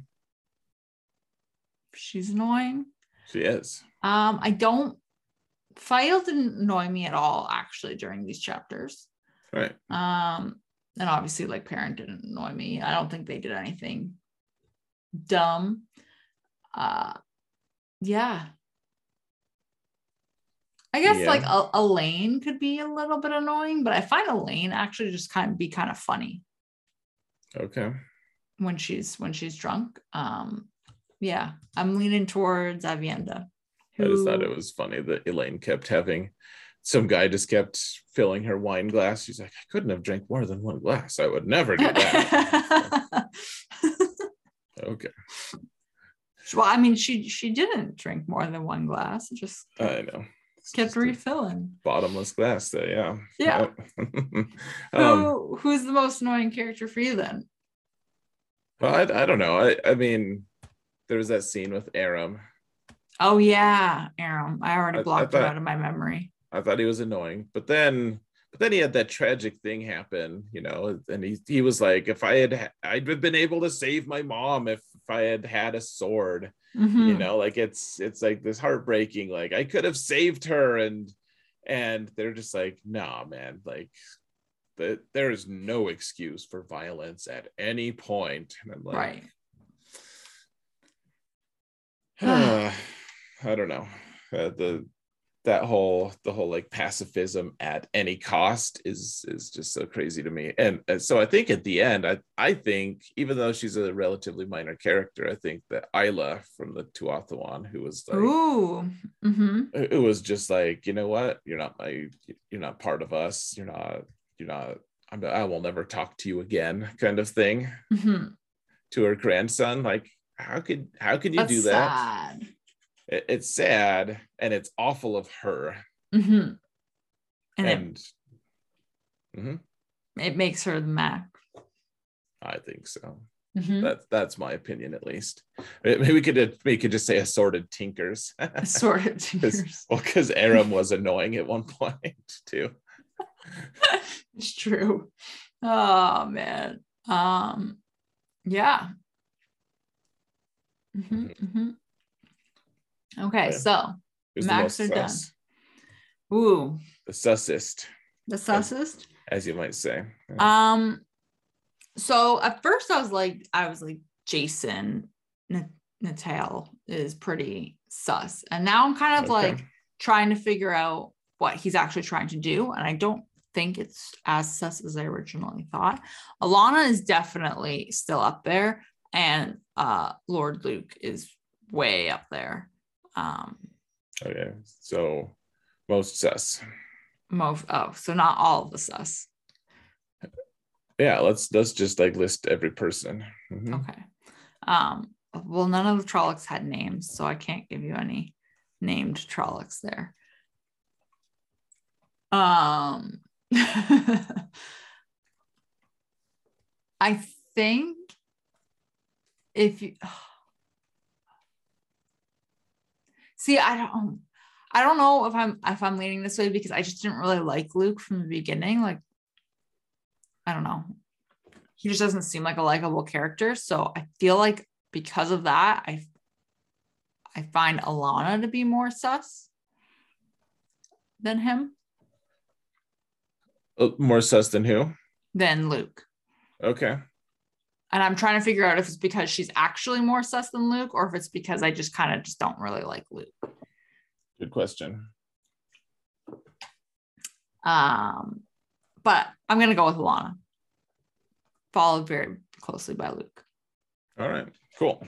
She's annoying. She is. Um, I don't Faile didn't annoy me at all actually during these chapters. Right. Um, and obviously, like Perrin didn't annoy me. I don't think they did anything dumb. Uh, yeah. I guess Yeah. like a- Elayne could be a little bit annoying, but I find Elayne actually just kind of be kind of funny Okay. when she's when she's drunk. Um, yeah, I'm leaning towards Aviendha. I just thought it was funny that Elayne kept having some guy just kept filling her wine glass. She's like, I couldn't have drank more than one glass. I would never do that. okay. well, I mean, she she didn't drink more than one glass. it Just I know. Kept just refilling. bottomless glass there, yeah. Yeah. um, Who who's the most annoying character for you then? well, I, I don't know. I, I mean, there was that scene with Aram. Oh yeah, Aram. I already I- I blocked him out of my memory. I thought he was annoying, but then, but then he had that tragic thing happen, you know, and he he was like, if I had, I'd have been able to save my mom if, if I had had a sword, Mhm. you know, like it's it's like this heartbreaking, like I could have saved her, and and they're just like, nah, man, like. That there is no excuse for violence at any point. And I'm like, right. I don't know. Uh, the that whole the whole like pacifism at any cost is is just so crazy to me. And, and so I think at the end, I I think even though she's a relatively minor character, I think that Ila from the Tuatha'an, who was like Ooh. hmm it was just like, you know what, you're not my you're not part of us. You're not you're not. I'm, I will never talk to you again, kind of thing. hmm To her grandson, like how could how could you That's do that? sad. It- it's sad and it's awful of her hmm And, and it, it makes her the Mac. i think so Mhm. that's that's my opinion at least maybe we could we could just say assorted tinkers Assorted because tears. well because aram was annoying at one point too it's true. Oh man. Um. Yeah. hmm Okay, Yeah. so who's Max are most done. sus ooh, the sussest the sussest. as you might say Um, so at first I was like, I was like, Jasin N- Natael is pretty sus, and now I'm kind of Okay. like trying to figure out what he's actually trying to do, and I don't think it's as sus as I originally thought. Alanna is definitely still up there, and uh, Lord Luc is way up there. Um, okay so most sus mo- oh, so not all of the sus. yeah let's let's just like list every person Mhm. Okay. Um, well, none of the Trollocs had names, so I can't give you any named Trollocs there. Um, I think if you see, I don't I don't know if I'm if I'm leaning this way because I just didn't really like Luc from the beginning. Like, I don't know. He just doesn't seem like a likable character. So I feel like because of that, I I find Alanna to be more sus than him. Uh, more sus than who? Than Luc. Okay. And I'm trying to figure out if it's because she's actually more sus than Luc or if it's because I just kind of just don't really like Luc. Good question. Um, but I'm gonna go with Alanna, followed very closely by Luc. All right, cool.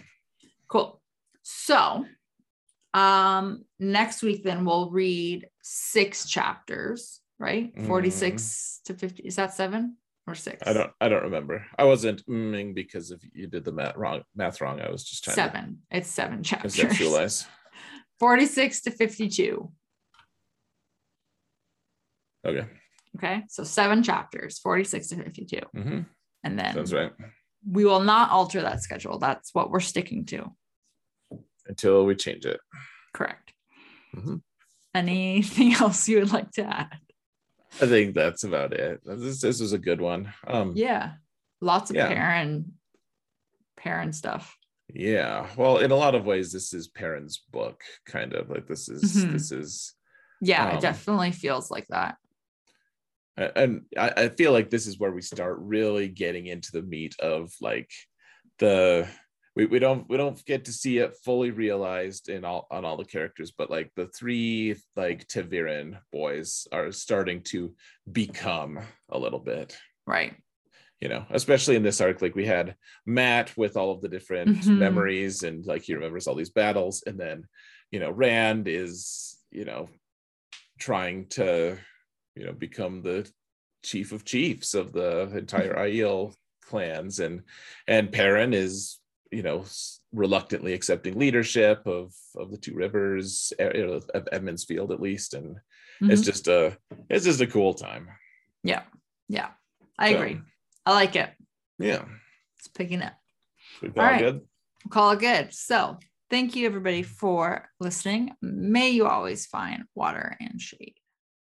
Cool. So um next week then we'll read six chapters, right? 46 to 50. Is that seven or six? I don't I don't remember. I wasn't mm, because if you did the math wrong math wrong, I was just trying seven. to it's seven chapters. conceptualize. 46 to 52. Okay. Okay. So seven chapters, 46 to 52. hmm And then Sounds right. we will not alter that schedule. That's what we're sticking to. Until we change it. Correct. Mhm. Anything else you would like to add? I think that's about it. This this was a good one. Um Yeah. Lots of Yeah. Perrin Perrin stuff. yeah. Well, in a lot of ways, this is Perrin's book, kind of like this is Mhm. this is Yeah, Um, it definitely feels like that. and I, I feel like this is where we start really getting into the meat of like the we, we don't we don't get to see it fully realized in all on all the characters but like the three like ta'veren boys are starting to become a little bit Right. you know especially in this arc like we had Mat with all of the different Mhm. memories and like he remembers all these battles and then you know Rand is you know trying to you know become the chief of chiefs of the entire Aiel clans and and Perrin is you know reluctantly accepting leadership of of the two rivers you know, of Emond's Field at least and it's Mhm. just a it's just a cool time yeah. Yeah. I So, agree. I like it. yeah It's picking up. we All all right. good Call it good. So thank you everybody for listening. May you always find water and shade.